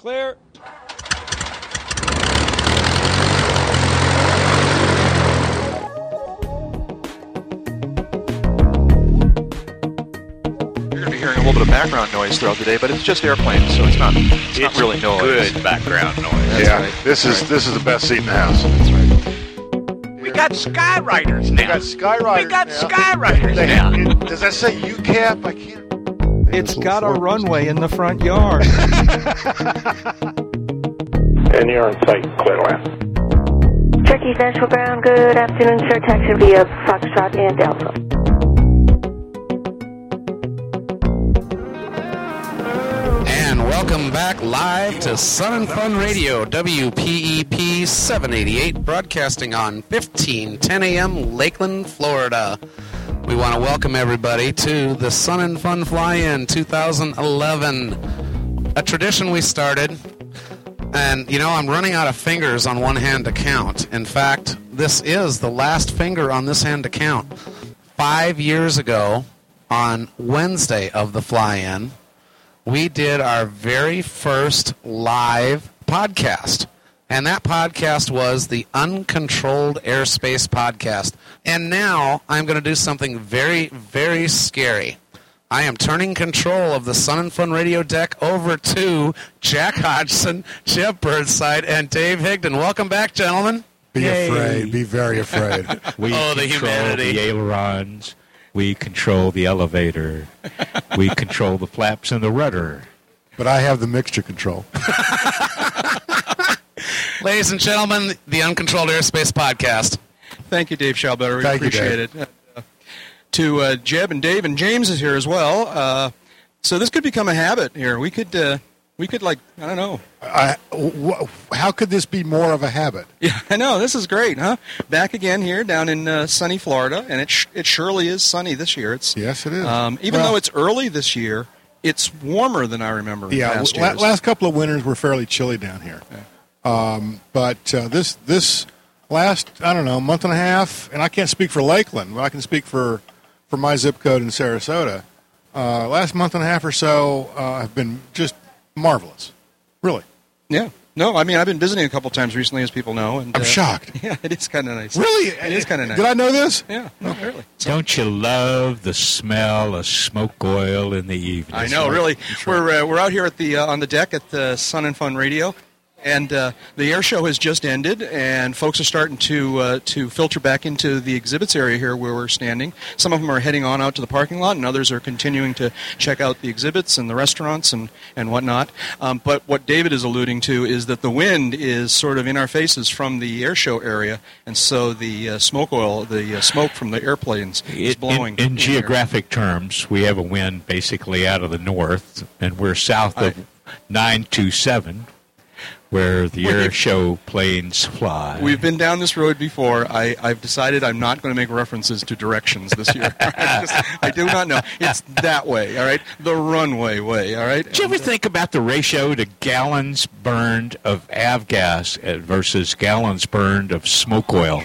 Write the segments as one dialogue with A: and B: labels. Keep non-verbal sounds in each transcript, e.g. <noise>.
A: Clear.
B: You're going to be hearing a little bit of background noise throughout the day, but it's just airplanes, so it's not, it's, not really noise.
C: Good background noise.
B: That's
D: yeah,
B: right.
D: this is this is the best seat in the house.
B: That's right.
C: We got Skyriders
D: We
C: now.
D: We got Skyriders.
C: We got
D: now.
C: Skywriters now. <laughs>
D: does that say UCAP? I can't.
A: It's got a runway in the front yard. <laughs>
E: And you're on site, Clearland.
F: Turkey Central Ground, good afternoon, sir. Taxi via Foxtrot and Delta.
G: And welcome back live to Sun and Fun Radio, WPEP 788, broadcasting on 1510 a.m. Lakeland, Florida. We want to welcome everybody to the Sun and Fun Fly-In 2011, a tradition we started. And you know, I'm running out of fingers on one hand to count. In fact, this is the last finger on this hand to count. Five years ago, on Wednesday of the fly-in, we did our very first live podcast. And that podcast was the Uncontrolled Airspace Podcast. And now I'm going to do something very, very scary. I am turning control of the Sun and Fun radio deck over to Jack Hodgson, Jeb Burnside, and Dave Higdon. Welcome back, gentlemen.
D: Be afraid. Be very afraid. <laughs>
H: We
G: Oh, the
H: control
G: humanity.
H: the ailerons. We control the elevator. we <laughs> control the flaps and the rudder.
D: but I have the mixture control. <laughs>
G: Ladies and gentlemen, the Uncontrolled Airspace Podcast.
A: Thank you, Dave Shalbetter. We
D: Thank you,
A: appreciate it. Uh, to uh, Jeb and Dave and James is here as well. Uh, so this could become a habit here. We could, uh, we could like, I don't know.
D: I, wh- how could this be more of a habit? <laughs>
A: Yeah, I know. This is great, huh? Back again here down in uh, sunny Florida, and it sh- it surely is sunny this year. It's
D: Yes, it is.
A: um, even
D: Well-
A: though it's early this year, it's warmer than I remember.
D: Yeah,
A: past
D: la-
A: years.
D: last couple of winters were fairly chilly down here. Um, but uh, this this last I don't know month and a half, and I can't speak for Lakeland, but I can speak for for my zip code in Sarasota. Uh, last month and a half or so uh, have been just marvelous, really.
A: yeah. No, I mean I've been visiting a couple times recently, as people know, and
D: I'm
A: uh,
D: shocked. <laughs>
A: Yeah, it is kind of nice.
D: Really,
A: it is kind of nice.
D: Did I know this?
A: Yeah, no, really.
H: Don't you love the smell of smoke oil in the evening?
A: I know, really. We're uh, we're out here at the uh, on the deck at the Sun and Fun Radio, and uh, the air show has just ended, and folks are starting to uh, to filter back into the exhibits area here where we're standing. Some of them are heading on out to the parking lot, and others are continuing to check out the exhibits and the restaurants and and whatnot. Um, but what David is alluding to is that the wind is sort of in our faces from the air show area, and so the uh, smoke oil, the uh, smoke from the airplanes, is blowing.
H: in, in
A: here.
H: geographic terms, we have a wind basically out of the north, and we're south of 927, where the air show planes fly.
A: We've been down this road before. I, I've decided I'm not going to make references to directions this year. <laughs> I, just- I do not know. It's that way, all right? The runway way, all right?
H: Did you ever think about the ratio to gallons burned of avgas versus gallons burned of smoke oil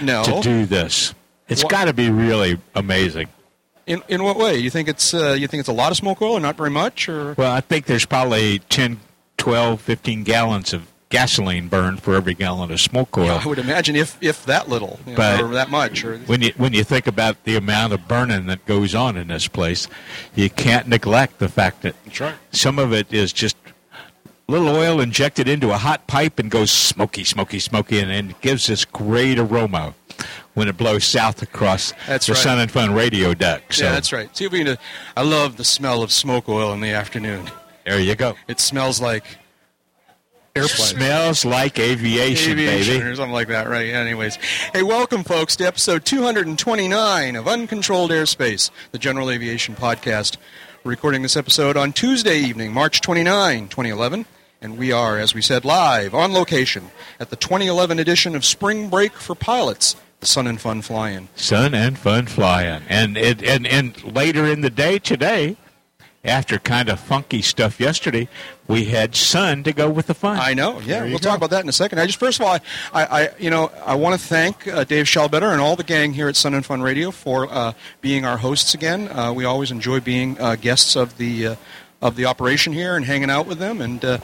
A: No.
H: to do this? It's got to be really amazing.
A: In, in what way? You think it's uh, you think it's a lot of smoke oil or not very much? Or
H: Well, I think there's probably 10, 12, 15 gallons of gasoline burned for every gallon of smoke oil.
A: I would imagine if, if that little you know,
H: But-
A: or that much. Or,
H: When you when you think about the amount of burning that goes on in this place, you can't neglect the fact that
A: right.
H: some of it is just little oil injected into a hot pipe and goes smoky, smoky, smoky, and, and it gives this great aroma when it blows south across
A: That's
H: the
A: right.
H: Sun and Fun radio deck. So
A: yeah, that's right. See if we can. I love the smell of smoke oil in the afternoon.
H: There you go.
A: It smells like airplane.
H: Smells like aviation,
A: aviation
H: baby.
A: or something like that, right? Anyways, hey, welcome, folks, to episode 229 of Uncontrolled Airspace, the General Aviation Podcast. We're recording this episode on Tuesday evening, March 29, 2011, and we are, as we said, live on location at the 2011 edition of Spring Break for Pilots, the Sun and Fun Fly-In.
H: Sun and Fun flying, and it and and later in the day today, after kind of funky stuff yesterday, we had sun to go with the fun.
A: I know. Yeah, we'll
D: go.
A: talk about that in a second. I just first of all, I, I, I you know, I want to thank uh, Dave Schallbetter and all the gang here at Sun and Fun Radio for uh, being our hosts again. Uh, we always enjoy being uh, guests of the. Uh, of the operation here and hanging out with them and uh,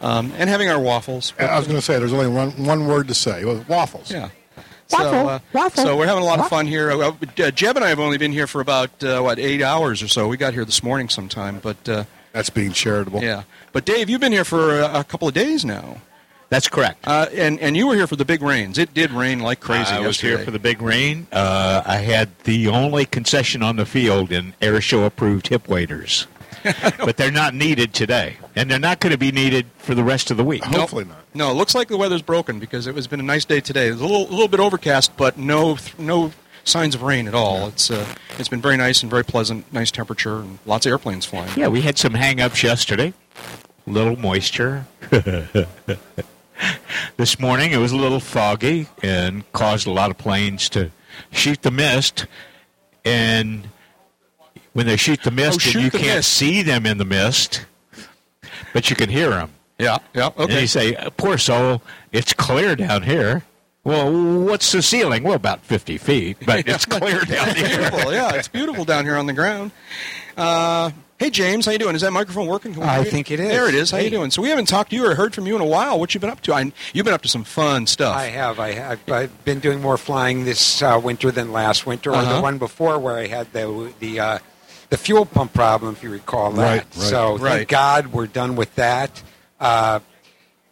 A: um, and having our waffles.
D: I was going to say, there's only one, one word to say well, waffles.
A: Yeah. So, uh, so we're having a lot of fun here. Uh, uh, Jeb and I have only been here for about uh, what eight hours or so. We got here this morning sometime, but uh,
D: That's being charitable.
A: yeah. But Dave, you've been here for a, a couple of days now,
H: That's correct.
A: uh, and and you were here for the big rains. It did rain like crazy.
H: I was here for the big rain. Uh, I had the only concession on the field in air show approved hip waders, <laughs> but they're not needed today, and they're not going to be needed for the rest of the week.
A: Nope.
D: Hopefully not.
A: No, it looks like the weather's broken because it has been a nice day today. It's a little, little bit overcast, but no, no signs of rain at all. It's, uh, it's been very nice and very pleasant, nice temperature, and lots of airplanes flying.
H: Yeah, we had some hang-ups yesterday. Little moisture. <laughs> this morning it was a little foggy and caused a lot of planes to shoot the mist. And when they shoot the mist,
A: Oh, shoot
H: and you can't
A: mist.
H: see them in the mist, but you can hear them.
A: Yeah, yeah, okay.
H: And
A: okay.
H: you say, "Poor soul, it's clear down here." Well, what's the ceiling? Well, about fifty feet, but <laughs> it's clear down here.
A: beautiful, yeah, it's beautiful down here on the ground. Uh, hey, James, how you doing? Is that microphone working?
I: I
A: hear
I: think it is.
A: There it is. How
I: Hey.
A: you doing? So we haven't talked to you or heard from you in a while. What you been up to? I, you've been up to some fun stuff.
I: I have. I have. I've been doing more flying this uh, winter than last winter, or
A: Uh-huh.
I: the one before where I had the the uh, the fuel pump problem, if you recall that.
D: Right, right.
I: So
A: Right.
I: thank God we're done with that. Uh,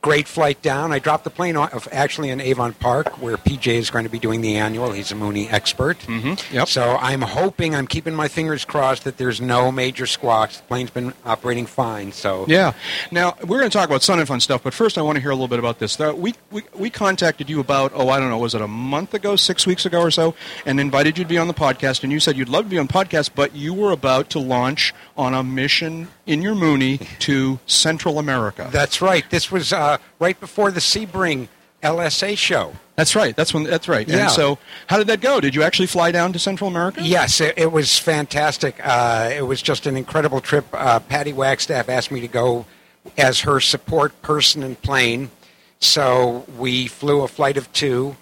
I: great flight down. I dropped the plane off actually in Avon Park, where PJ is going to be doing the annual. He's a Mooney expert.
A: Mm-hmm. Yep.
I: So I'm hoping, I'm keeping my fingers crossed that there's no major squawks. The plane's been operating fine. So
A: Yeah. Now we're going to talk about Sun and Fun stuff, but first I want to hear a little bit about this. We, we we contacted you about oh I don't know was it a month ago, six weeks ago or so, and invited you to be on the podcast, and you said you'd love to be on podcast, but you were about to launch on a mission in your Mooney to Central America.
I: That's right. This was uh, right before the Sebring LSA show.
A: That's right. That's when. That's right.
I: Yeah.
A: And so, how did that go? Did you actually fly down to Central America?
I: Yes, it, it was fantastic. Uh, it was just an incredible trip. Uh, Patty Wagstaff asked me to go as her support person and plane. So we flew a flight of two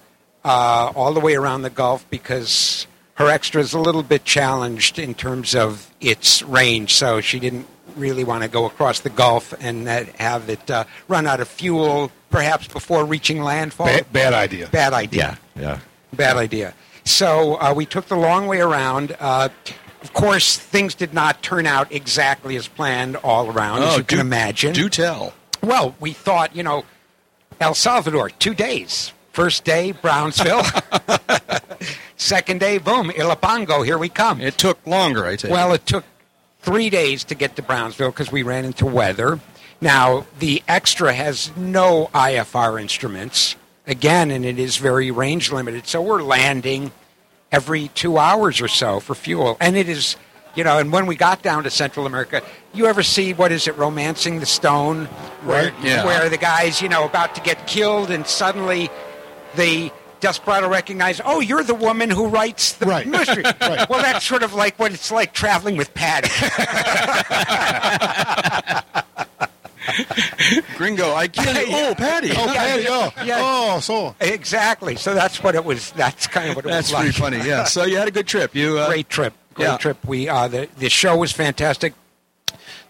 I: uh, all the way around the Gulf because her extra is a little bit challenged in terms of its range. So she didn't really want to go across the Gulf and that, have it uh, run out of fuel, perhaps before reaching landfall.
D: Bad, bad idea.
I: Bad idea.
H: yeah.
I: Bad idea. So uh, we took the long way around. Uh, of course, things did not turn out exactly as planned all around, as you can
A: do,
I: imagine.
A: Do tell.
I: Well, we thought, you know, El Salvador, two days. First day, Brownsville. <laughs> Second day, boom, Ilopango, here we come.
A: It took longer, I take.
I: Well, it took three days to get to Brownsville because we ran into weather. Now, the extra has no IFR instruments, again, and it is very range limited. So we're landing every two hours or so for fuel. And it is, you know, and when we got down to Central America, you ever see, what is it, Romancing the Stone? Where,
D: Right,
A: yeah.
I: where the guy's, you know, about to get killed and suddenly the Desperado recognize, oh, you're the woman who writes the
D: Right. <laughs>
I: mystery. <laughs>
D: Right.
I: Well, that's sort of like what it's like traveling with Patty. <laughs>
A: Gringo, I get Oh, Patty.
D: Oh, Patty, oh,
I: Yeah.
D: oh, so.
I: exactly. So that's what it was. That's kind of what it
A: That's
I: was like.
A: pretty funny. Yeah. So you had a good trip. You uh,
I: Great trip. Great
A: Yeah.
I: trip. We uh, the the show was fantastic.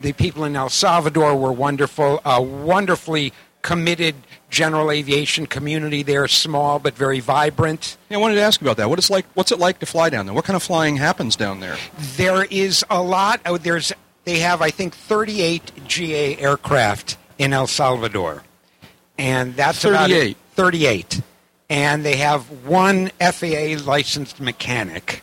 I: The people in El Salvador were wonderful. A wonderfully committed general aviation community there, small but very vibrant.
A: Yeah, I wanted to ask about that. What it's like? What's it like to fly down there? What kind of flying happens down there?
I: There is a lot. Oh, there's they have I think 38 GA aircraft in El Salvador, and that's about
A: 38.
I: 38, and they have one FAA licensed mechanic.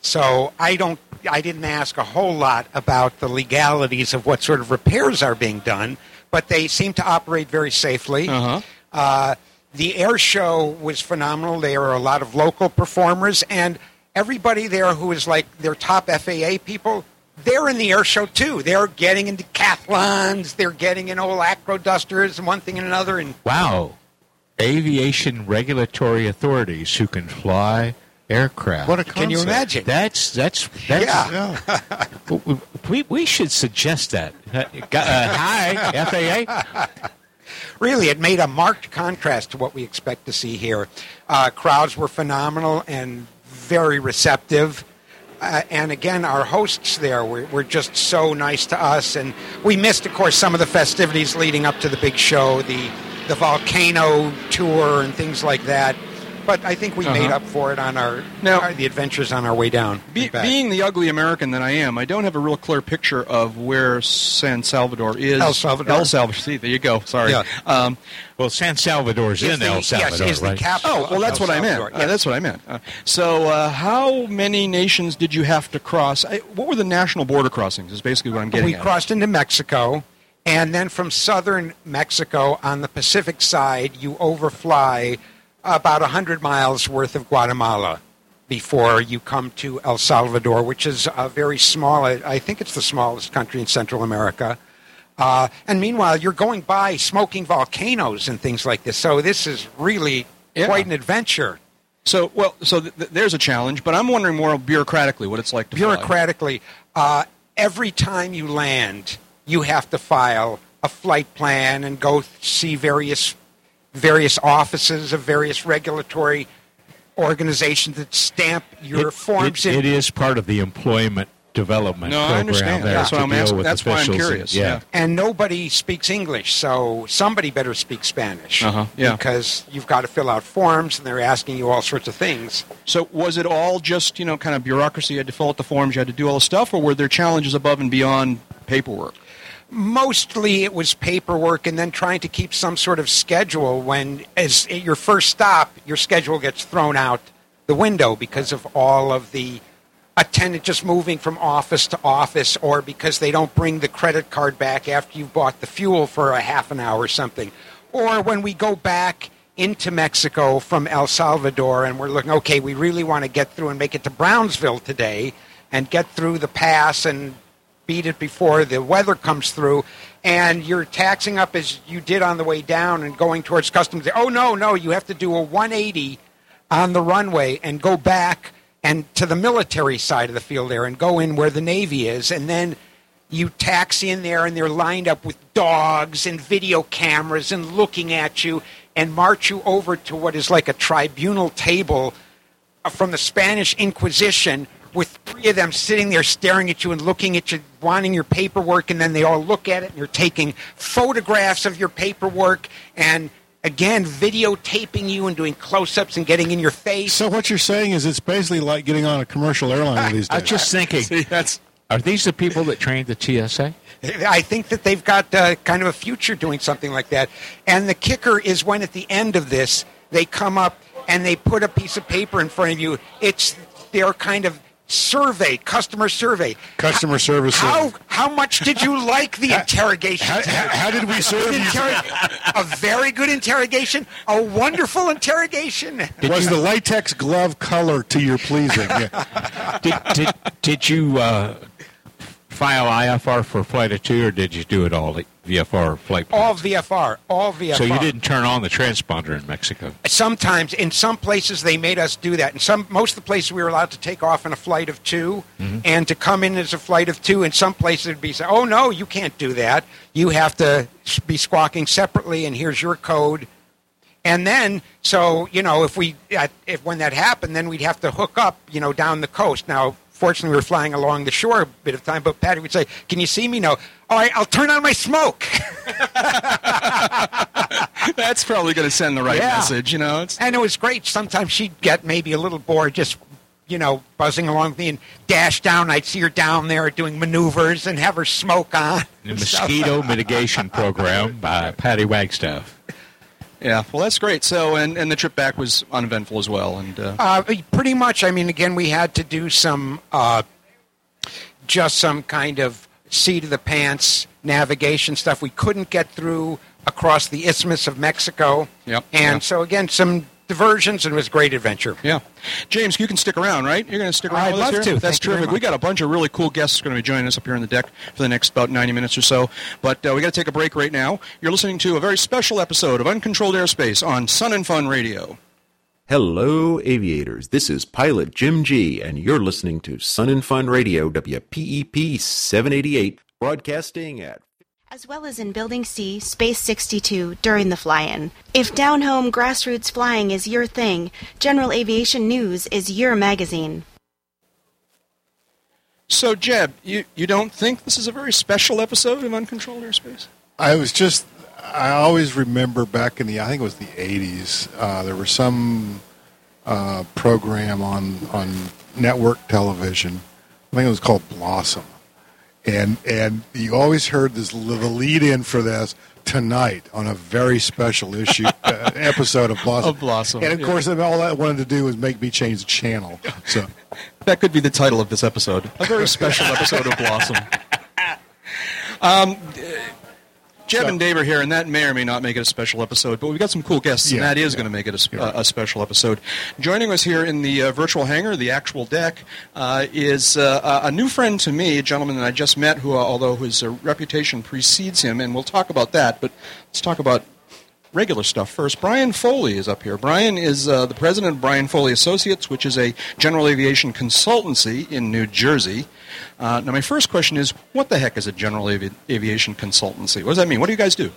I: So I don't. I didn't ask a whole lot about the legalities of what sort of repairs are being done, but they seem to operate very safely.
A: Uh-huh.
I: Uh, the air show was phenomenal. There are a lot of local performers, and everybody there who is like their top FAA people, they're in the air show too. They're getting into decathlons, they're getting in old acro dusters, and one thing and another. And
H: Wow. Aviation regulatory authorities who can fly aircraft.
D: What a concept.
I: can you imagine?
H: That's that's that's.
I: Yeah.
H: We, we should suggest that. Uh, uh, hi, <laughs> FAA.
I: really, it made a marked contrast to what we expect to see here. Uh, crowds were phenomenal and very receptive. Uh, and again, our hosts there were, were just so nice to us. And we missed, of course, some of the festivities leading up to the big show, the, the volcano tour and things like that. But I think we
A: Uh-huh.
I: made up for it on our,
A: Now-
I: our- the adventures on our way down.
A: Be, being the ugly American that I am, I don't have a real clear picture of where San Salvador is.
I: El Salvador.
A: El Salvador. See, there you go. Sorry.
I: Yeah.
A: Um,
H: Well, San Salvador's
I: Is
H: in
I: the-
H: El
I: yes,
H: Salvador,
I: is the
H: right?
I: capital
A: oh, well,
I: of
A: that's
I: El
A: what I meant.
I: Salvador,
A: Uh, that's what I meant. Uh, so, uh, how many nations did you have to cross? I, what were the national border crossings? Is basically what I'm getting
I: we
A: at.
I: crossed into Mexico, and then from southern Mexico on the Pacific side, you overfly about 100 miles worth of Guatemala before you come to El Salvador, which is a very small, I think it's the smallest country in Central America. Uh, and meanwhile, you're going by smoking volcanoes and things like this. So this is really
A: Yeah.
I: quite an adventure.
A: So, well, so th- th- there's a challenge, but I'm wondering more bureaucratically what it's like to
I: bureaucratically, uh, every time you land, you have to file a flight plan and go see various various offices of various regulatory organizations that stamp your
H: It-
I: forms
H: it-
I: in.
H: it is part of the employment development
A: No, I understand.
H: there
A: That's
H: to
A: what I'm asking- that's why I'm
H: officials and-
A: curious.
H: yeah.
A: Yeah.
I: and nobody speaks English, so somebody better speak Spanish.
A: Uh-huh, yeah.
I: Because you've got to fill out forms, and they're asking you all sorts of things.
A: So, was it all just you know kind of bureaucracy? You had to fill out the forms, you had to do all the stuff, or were there challenges above and beyond paperwork?
I: Mostly it was paperwork and then trying to keep some sort of schedule when as at your first stop your schedule gets thrown out the window because of all of the attendant just moving from office to office or because they don't bring the credit card back after you've bought the fuel for a half an hour or something. Or when we go back into Mexico from El Salvador and we're looking okay we really want to get through and make it to Brownsville today and get through the pass and beat it before the weather comes through, and you're taxing up as you did on the way down and going towards customs. Oh no, no, you have to do a 180 on the runway and go back and to the military side of the field there and go in where the Navy is, and then you taxi in there and they're lined up with dogs and video cameras and looking at you and march you over to what is like a tribunal table uh, from the Spanish Inquisition with three of them sitting there staring at you and looking at you, wanting your paperwork, and then they all look at it and you're taking photographs of your paperwork and again videotaping you and doing close-ups and getting in your face.
D: So what you're saying is it's basically like getting on a commercial airline these <laughs> days.
H: I
D: days.
H: was just thinking, <laughs>
A: See, that's
H: are these the people that trained the TSA?
I: I think that they've got uh, kind of a future doing something like that. And the kicker is when at the end of this, they come up and they put a piece of paper in front of you. It's their kind of survey, customer survey.
D: Customer service.
I: How how much did you like the <laughs> interrogation?
D: how- how- how did we serve you?
I: a very good interrogation, a wonderful interrogation.
D: was the latex glove color to your pleasing? Yeah.
H: Did, did, did you uh, file IFR for flight of two, or did you do it all VFR flight
I: All? VFR, all VFR.
H: So you didn't turn on the transponder in Mexico?
I: sometimes in some places they made us do that in some most of the places we were allowed to take off in a flight of 2 mm-hmm. and to come in as a flight of two in some places it'd be say oh no you can't do that you have to be squawking separately and here's your code and then so you know if we if when that happened then we'd have to hook up you know down the coast now fortunately we were flying along the shore a bit of time but patty would say can you see me no all right i'll turn on my smoke <laughs>
A: that's probably going to send the right
I: Yeah.
A: message. You know, it's
I: And it was great. Sometimes she'd get maybe a little bored just, you know, buzzing along with me and dash down. I'd see her down there doing maneuvers and have her smoke on.
H: The Mosquito <laughs> Mitigation Program by Patty Wagstaff.
A: Yeah. Well, that's great. So, and and the trip back was uneventful as well. And uh,
I: Uh, pretty much. I mean, again, we had to do some, uh, just some kind of seat of the pants navigation stuff. We couldn't get through across the Isthmus of Mexico.
A: Yep.
I: And
A: Yeah.
I: so, again, some diversions, and it was a great adventure.
A: Yeah, James, you can stick around, right? You're going to stick around.
I: I'd
A: with us
I: love
A: here?
I: to.
A: That's
I: Thank
A: terrific. We got a bunch of really cool guests going to be joining us up here on the deck for the next about 90 minutes or so. But uh, we got to take a break right now. You're listening to a very special episode of Uncontrolled Airspace on Sun and Fun Radio.
J: Hello, aviators. This is pilot Jim G, and you're listening to Sun and Fun Radio, WPEP 788, broadcasting at
K: as well as in Building C, Space 62 during the fly in. If down home grassroots flying is your thing, General Aviation News is your magazine.
A: So, Jeb, you, you don't think this is a very special episode of Uncontrolled Airspace?
D: I was just, I always remember back in the, I think it was the 80s, uh, there was some uh, program on, on network television. I think it was called Blossom. And, and you always heard this, the lead in for this tonight on a very special issue <laughs> uh, episode of Blossom.
A: Of Blossom,
D: And of
A: yeah.
D: course, all that wanted to do was make me change the channel. <laughs> So
A: That could be the title of this episode. A very special episode of Blossom. <laughs> Um, Jeb and Dave are here, and that may or may not make it a special episode, but we've got some cool guests, and that is
D: yeah.
A: going to make it a, uh, a special episode. Joining us here in the uh, virtual hangar, the actual deck, uh, is uh, a a new friend to me, a gentleman that I just met, who, uh, although his uh, reputation precedes him, and we'll talk about that, but let's talk about regular stuff first. Brian Foley is up here. Brian is uh, the president of Brian Foley Associates, which is a general aviation consultancy in New Jersey. Uh, now, my first question is, what the heck is a general avi- aviation consultancy? What does that mean? What do you guys do?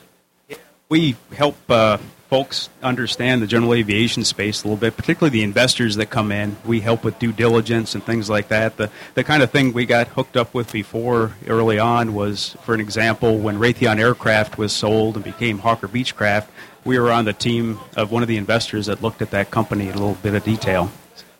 L: We help uh, folks understand the general aviation space a little bit, particularly the investors that come in. We help with due diligence and things like that. The, the kind of thing we got hooked up with before early on was, for an example, when Raytheon Aircraft was sold and became Hawker Beechcraft, we were on the team of one of the investors that looked at that company in a little bit of detail.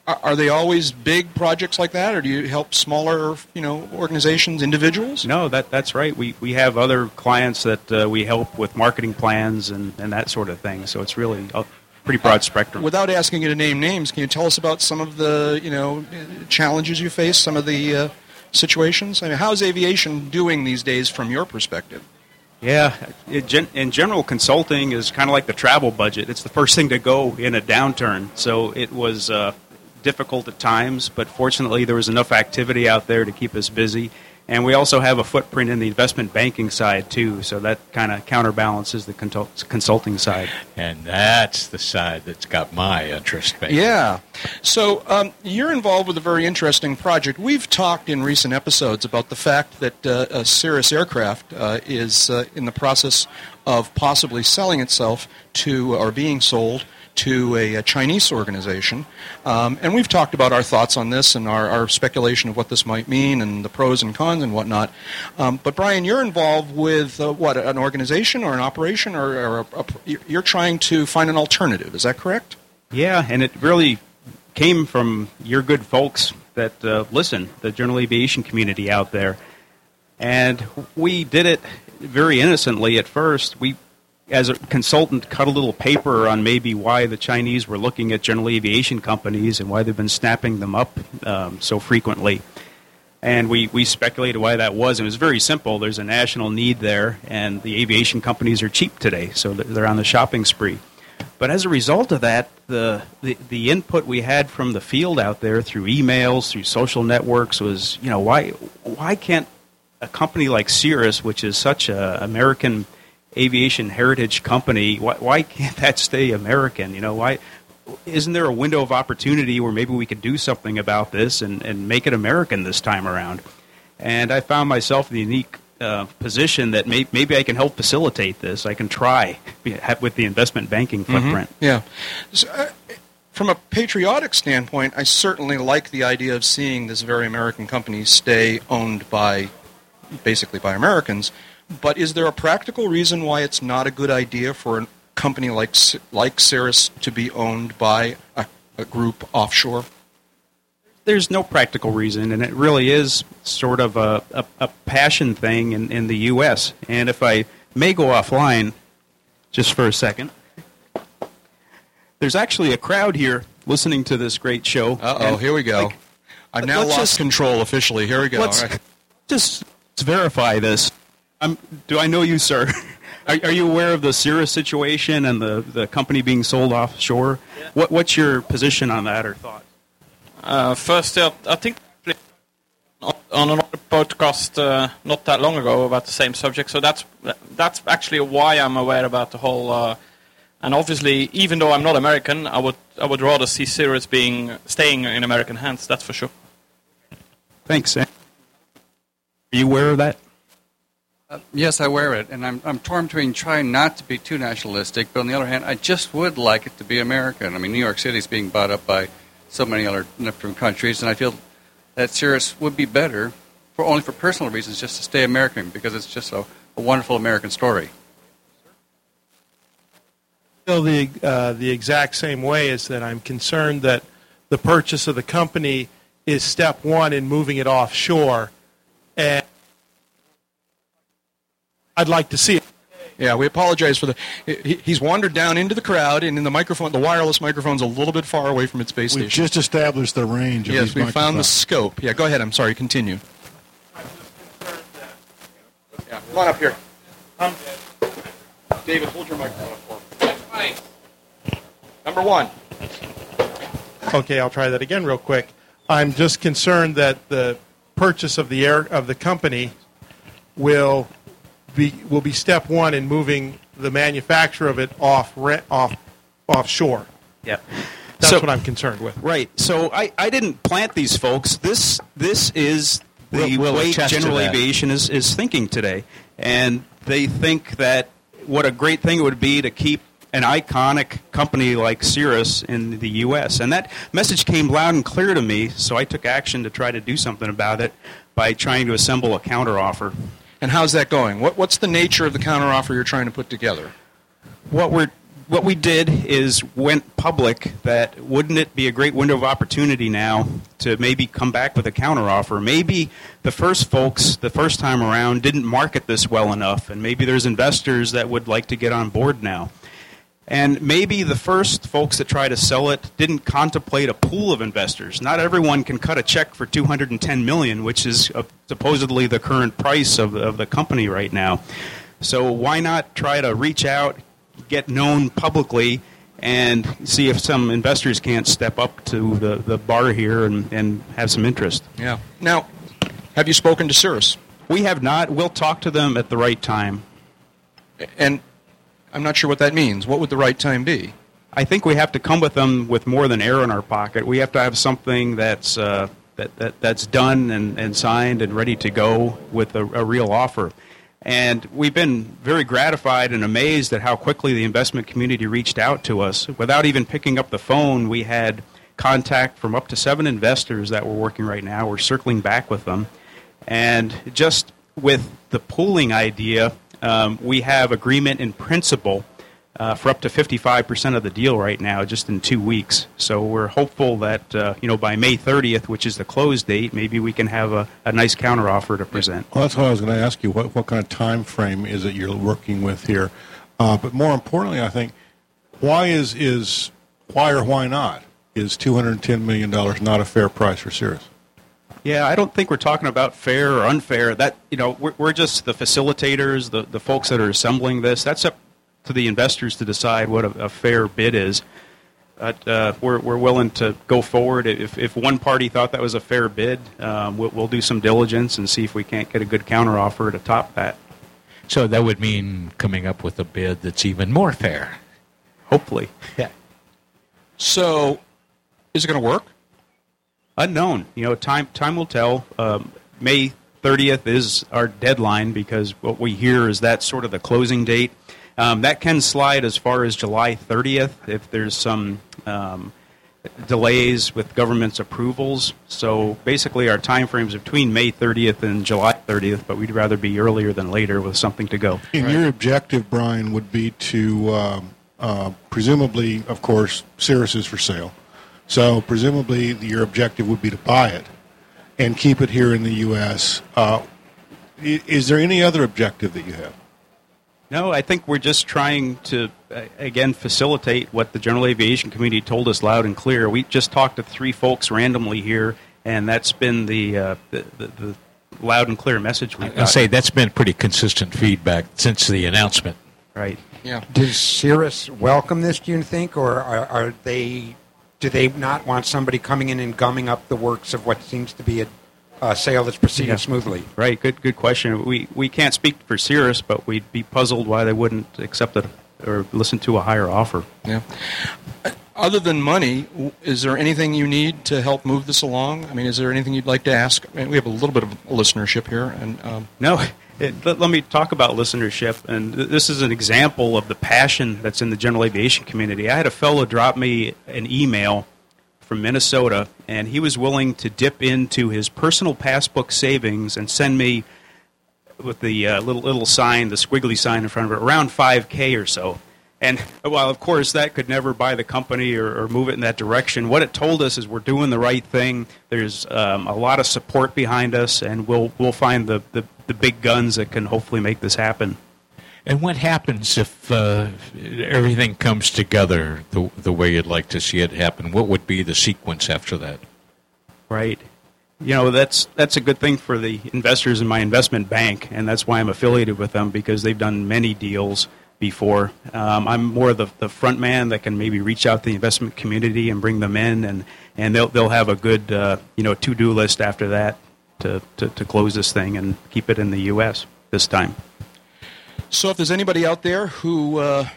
A: Are, are they always big projects like that, or do you help smaller, you know, organizations, individuals?
L: No, that that's right. We we have other clients that uh, we help with marketing plans and, and that sort of thing. So it's really a pretty broad spectrum.
A: Without asking you to name names, can you tell us about some of the, you know, challenges you face, some of the uh, situations? I mean, how's aviation doing these days from your perspective?
L: Yeah, gen- in general, consulting is kind of like the travel budget. It's the first thing to go in a downturn. So it was uh, difficult at times, but fortunately, there was enough activity out there to keep us busy. And we also have a footprint in the investment banking side too, so that kind of counterbalances the consult- consulting side.
H: And that's the side that's got my interest. Basically.
A: Yeah. So um, you're involved with a very interesting project. We've talked in recent episodes about the fact that uh, uh, Cirrus Aircraft uh, is uh, in the process of possibly selling itself to, or being sold to a, a Chinese organization. Um, and we've talked about our thoughts on this and our, our speculation of what this might mean and the pros and cons and whatnot. Um, but Brian, you're involved with uh, what, an organization or an operation, or, or a, a, you're trying to find an alternative. Is that correct?
L: Yeah, and it really came from your good folks that uh, listen, the general aviation community out there. And we did it very innocently at first. We, as a consultant, cut a little paper on maybe why the Chinese were looking at general aviation companies and why they've been snapping them up um, so frequently. And we, we speculated why that was. It was very simple. There's a national need there, and the aviation companies are cheap today, so they're on the shopping spree. But as a result of that, the, the, the input we had from the field out there through emails, through social networks was, you know, why, why can't a company like Cirrus, which is such a American aviation heritage company, why, why can't that stay American? You know, why isn't there a window of opportunity where maybe we could do something about this and, and make it American this time around? And I found myself in the unique uh, position that may, maybe I can help facilitate this. I can try <laughs> with the investment banking footprint.
A: Yeah. So, uh, from a patriotic standpoint, I certainly like the idea of seeing this very American company stay owned by, basically by Americans. But is there a practical reason why it's not a good idea for a company like like Cirrus to be owned by a, a group offshore?
L: There's no practical reason, and it really is sort of a, a, a passion thing in, in the U.S. And if I may go offline just for a second, there's actually a crowd here listening to this great show.
A: Uh oh, here we go.
L: like,
A: I've now lost
L: just-
A: control officially. Here we go.
L: Let's
A: All right.
L: just verify this. Um, do I know you, sir? <laughs> Are, are you aware of the Cirrus situation and the, the company being sold offshore? What, what's your position on that or thought?
M: Uh, first, uh, I think on another podcast uh, not that long ago about the same subject. So that's that's actually why I'm aware about the whole. Uh, and obviously, even though I'm not American, I would I would rather see Cirrus being staying in American hands. That's for sure.
L: Thanks. Are you aware of that?
N: Uh, yes, I wear it, and I'm, I'm torn between trying not to be too nationalistic, but on the other hand, I just would like it to be American. I mean, New York City is being bought up by so many other different countries, and I feel that Cirrus would be better for only for personal reasons, just to stay American because it's just a, a wonderful American story.
O: feel the uh, the exact same way is that I'm concerned that the purchase of the company is step one in moving it offshore, and I'd like to see it.
A: Yeah, we apologize for the. he- He's wandered down into the crowd, and in the microphone, the wireless microphone's a little bit far away from its base station.
D: We've
A: station.
D: just established the range of
A: yes,
D: these
A: we found the scope. Yeah, go ahead. I'm sorry. Continue. Yeah, come on up here. Um, David, hold your microphone up for me. Number one.
O: Okay, I'll try that again real quick. I'm just concerned that the purchase of the air of the company will be will be step one in moving the manufacture of it off re- off offshore.
L: Yeah.
O: That's
L: So-
O: what I'm concerned with.
L: Right. So I, I didn't plant these folks. This this is the
H: We'll- we'll
L: way general aviation is, is thinking today. And they think that what a great thing it would be to keep an iconic company like Cirrus in the U.S. And that message came loud and clear to me, so I took action to try to do something about it by trying to assemble a counteroffer.
A: And how's that going? What, what's the nature of the counteroffer you're trying to put together?
L: what we're what we did is went public that wouldn't it be a great window of opportunity now to maybe come back with a counteroffer maybe the first folks the first time around didn't market this well enough and maybe there's investors that would like to get on board now and maybe the first folks that try to sell it didn't contemplate a pool of investors. Not everyone can cut a check for 210 million, which is uh, supposedly the current price of, of the company right now. So why not try to reach out, get known publicly, and see if some investors can't step up to the, the bar here and, and have some interest.
A: Yeah. Now, have you spoken to Cirrus?
L: We have not. We'll talk to them at the right time.
A: And I'm not sure what that means. What would the right time be?
L: I think we have to come with them with more than air in our pocket. We have to have something that's uh, that, that that's done and, and signed and ready to go with a, a real offer. And we've been very gratified and amazed at how quickly the investment community reached out to us. Without even picking up the phone, we had contact from up to seven investors that we're working right now. We're circling back with them. And just with the pooling idea, um, we have agreement in principle uh, for up to 55% of the deal right now, just in two weeks. So we're hopeful that uh, you know by May 30th, which is the close date, maybe we can have a, a nice counteroffer to present.
D: Well, that's what I was going to ask you. What, what kind of time frame is it you're working with here? Uh, but more importantly, I think, why is, is why or why not is $210 million not a fair price for Cirrus?
L: Yeah, I don't think we're talking about fair or unfair. That you know, we're, we're just the facilitators, the the folks that are assembling this. That's up to the investors to decide what a, a fair bid is. But uh, we're we're willing to go forward. If if one party thought that was a fair bid, um, we'll, we'll do some diligence and see if we can't get a good counteroffer to top that.
H: So that would mean coming up with a bid that's even more fair.
L: Hopefully.
H: Yeah.
A: So, is it going to work?
L: Unknown. You know, time time will tell. Um, May 30th is our deadline because what we hear is that's sort of the closing date. Um, that can slide as far as July 30th if there's some um, delays with government's approvals. So basically, our time frames are between May 30th and July 30th, but we'd rather be earlier than later with something to go.
D: And your objective, Brian, would be to um, uh, presumably, of course, Cirrus is for sale. So presumably, your objective would be to buy it and keep it here in the U.S. Uh, is there any other objective that you have?
L: No, I think we're just trying to, uh, again, facilitate what the General Aviation Committee told us loud and clear. We just talked to three folks randomly here, and that's been the, uh, the, the, the loud and clear message we've
H: I
L: got.
H: say that's been pretty consistent feedback since the announcement.
L: Right.
A: Yeah.
I: Does Cirrus welcome this, do you think, or are, are they? Do they not want somebody coming in and gumming up the works of what seems to be a, a sale that's proceeding
L: Yeah.
I: smoothly?
L: Right. Good. Good question. We we can't speak for Cirrus, but we'd be puzzled why they wouldn't accept it or listen to a higher offer.
A: Yeah. Other than money, is there anything you need to help move this along? I mean, is there anything you'd like to ask? I mean, we have a little bit of listenership here, and um,
L: No, it, let, let me talk about listenership. And th- this is an example of the passion that's in the general aviation community. I had a fellow drop me an email from Minnesota, and he was willing to dip into his personal passbook savings and send me with the uh, little little sign, the squiggly sign in front of it, around 5K or so. And while of course that could never buy the company or, or move it in that direction, what it told us is we're doing the right thing. There's um, a lot of support behind us, and we'll we'll find the, the, the big guns that can hopefully make this happen.
H: And what happens if uh, everything comes together the, the way you'd like to see it happen? What would be the sequence after that?
L: Right. You know that's that's a good thing for the investors in my investment bank, and that's why I'm affiliated with them because they've done many deals before. Um, I'm more the the front man that can maybe reach out to the investment community and bring them in, and, and they'll they'll have a good uh, you know to do list after that to, to to close this thing and keep it in the U.S. this time.
A: So if there's anybody out there who uh,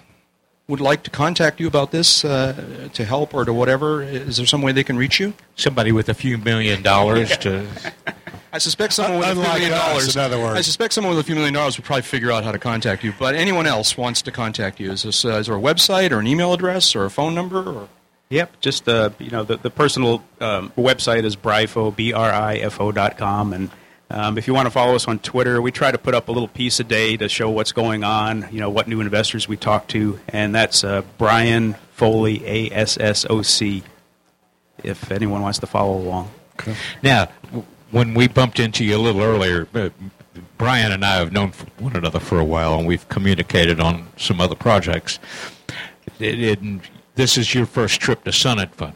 A: would like to contact you about this uh, to help or to whatever, is there some way they can reach you?
H: Somebody with a few million dollars to. <laughs>
A: I suspect someone with a few million
D: us,
A: dollars.
D: in other words.
A: I suspect someone with a few million dollars would probably figure out how to contact you. But anyone else wants to contact you, is, this, uh, is there a website or an email address or a phone number? Or?
L: Yep, just uh, you know the the personal um, website is brifo b r i f o dot com, and um, if you want to follow us on Twitter, we try to put up a little piece a day to show what's going on, you know what new investors we talk to, and that's uh, Brian Foley A S S O C. If anyone wants to follow along.
H: Okay. Now, when we bumped into you a little earlier, uh, Brian and I have known one another for a while, and we've communicated on some other projects. It, it, this is your first trip to and Fun.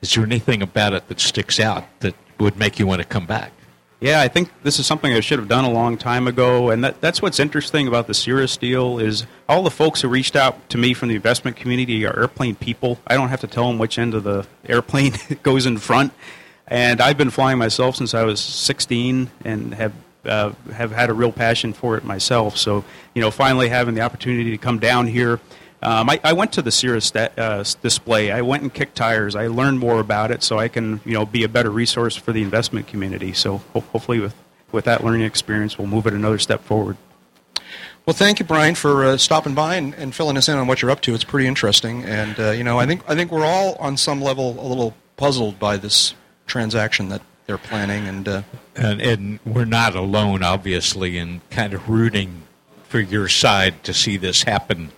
H: Is there anything about it that sticks out that would make you want to come back?
L: Yeah, I think this is something I should have done a long time ago, and that, that's what's interesting about the Cirrus deal is all the folks who reached out to me from the investment community are airplane people. I don't have to tell them which end of the airplane <laughs> goes in front, and I've been flying myself since I was 16 and have uh, have had a real passion for it myself. So you know, finally having the opportunity to come down here. Um, I, I went to the Cirrus sta- uh, display. I went and kicked tires. I learned more about it, so I can you know be a better resource for the investment community. So ho- hopefully, with with that learning experience, we'll move it another step forward.
A: Well, thank you, Brian, for uh, stopping by and, and filling us in on what you're up to. It's pretty interesting, and uh, you know, I think I think we're all on some level a little puzzled by this transaction that they're planning, and uh,
H: And, and we're not alone, obviously, in kind of rooting for your side to see this happen.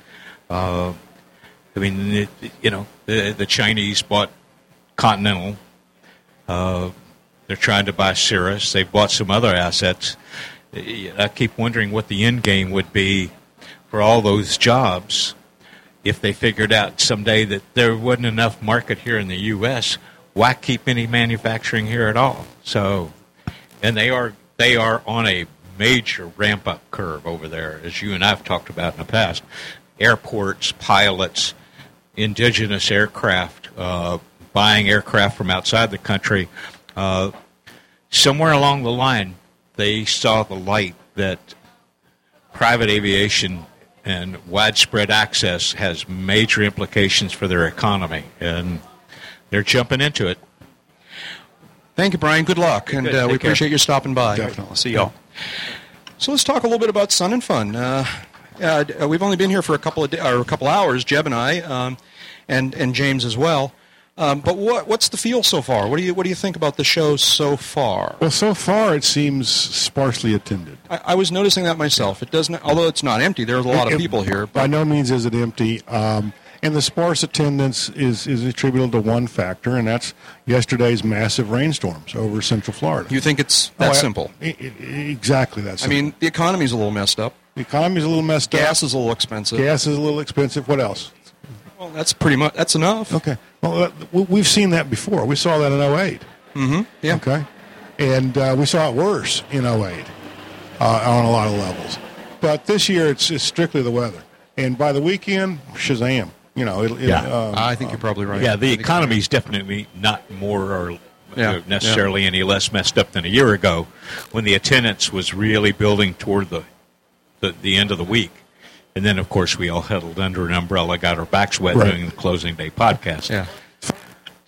H: Uh, I mean, it, you know, the, the Chinese bought Continental. Uh, they're trying to buy Cirrus. They've bought some other assets. I keep wondering what the end game would be for all those jobs if they figured out someday that there wasn't enough market here in the U.S. Why keep any manufacturing here at all? So, and they are they are on a major ramp up curve over there, as you and I've talked about in the past. Airports, pilots, indigenous aircraft, uh, buying aircraft from outside the country. Uh, somewhere along the line, they saw the light that private aviation and widespread access has major implications for their economy, and they're jumping into it.
A: thank you, Brian. Good luck, and
L: Good.
A: uh, we
L: care.
A: appreciate you stopping by.
D: Definitely.
L: See y'all.
A: So let's talk a little bit about Sun and Fun. Uh, uh, uh, we've only been here for a couple of or a couple hours, Jeb and I, um, and and James as well. Um, but what what's the feel so far? What do you what do you think about the show so far?
D: Well, so far it seems sparsely attended.
A: I, I was noticing that myself. It doesn't, although it's not empty. There's a lot of people here.
D: By no means is it empty. Um, and the sparse attendance is, is attributable to one factor, and that's yesterday's massive rainstorms over Central Florida.
A: You think it's that
D: Oh, I-
A: simple?
D: Exactly that
A: I mean, the economy's a little messed up.
D: The economy's a little messed up.
A: Gas is a little expensive.
D: Gas is a little expensive. What else?
A: Well, that's pretty much that's enough.
D: Okay. Well, uh, we- we've seen that before. We saw that in 08.
A: Mm-hmm. Yeah.
D: Okay. And uh, we saw it worse in 08 uh, on a lot of levels. But this year it's, it's strictly the weather. And by the weekend, Shazam. You know, it'll, it'll,
H: Yeah.
D: um,
A: I think you're probably right.
H: Yeah, the
A: I
H: economy is definitely not more or
A: Yeah,
H: necessarily any less messed up than a year ago, when the attendance was really building toward the, the the end of the week, and then of course we all huddled under an umbrella, got our backs wet
D: Right.
H: doing the closing day podcast.
A: Yeah.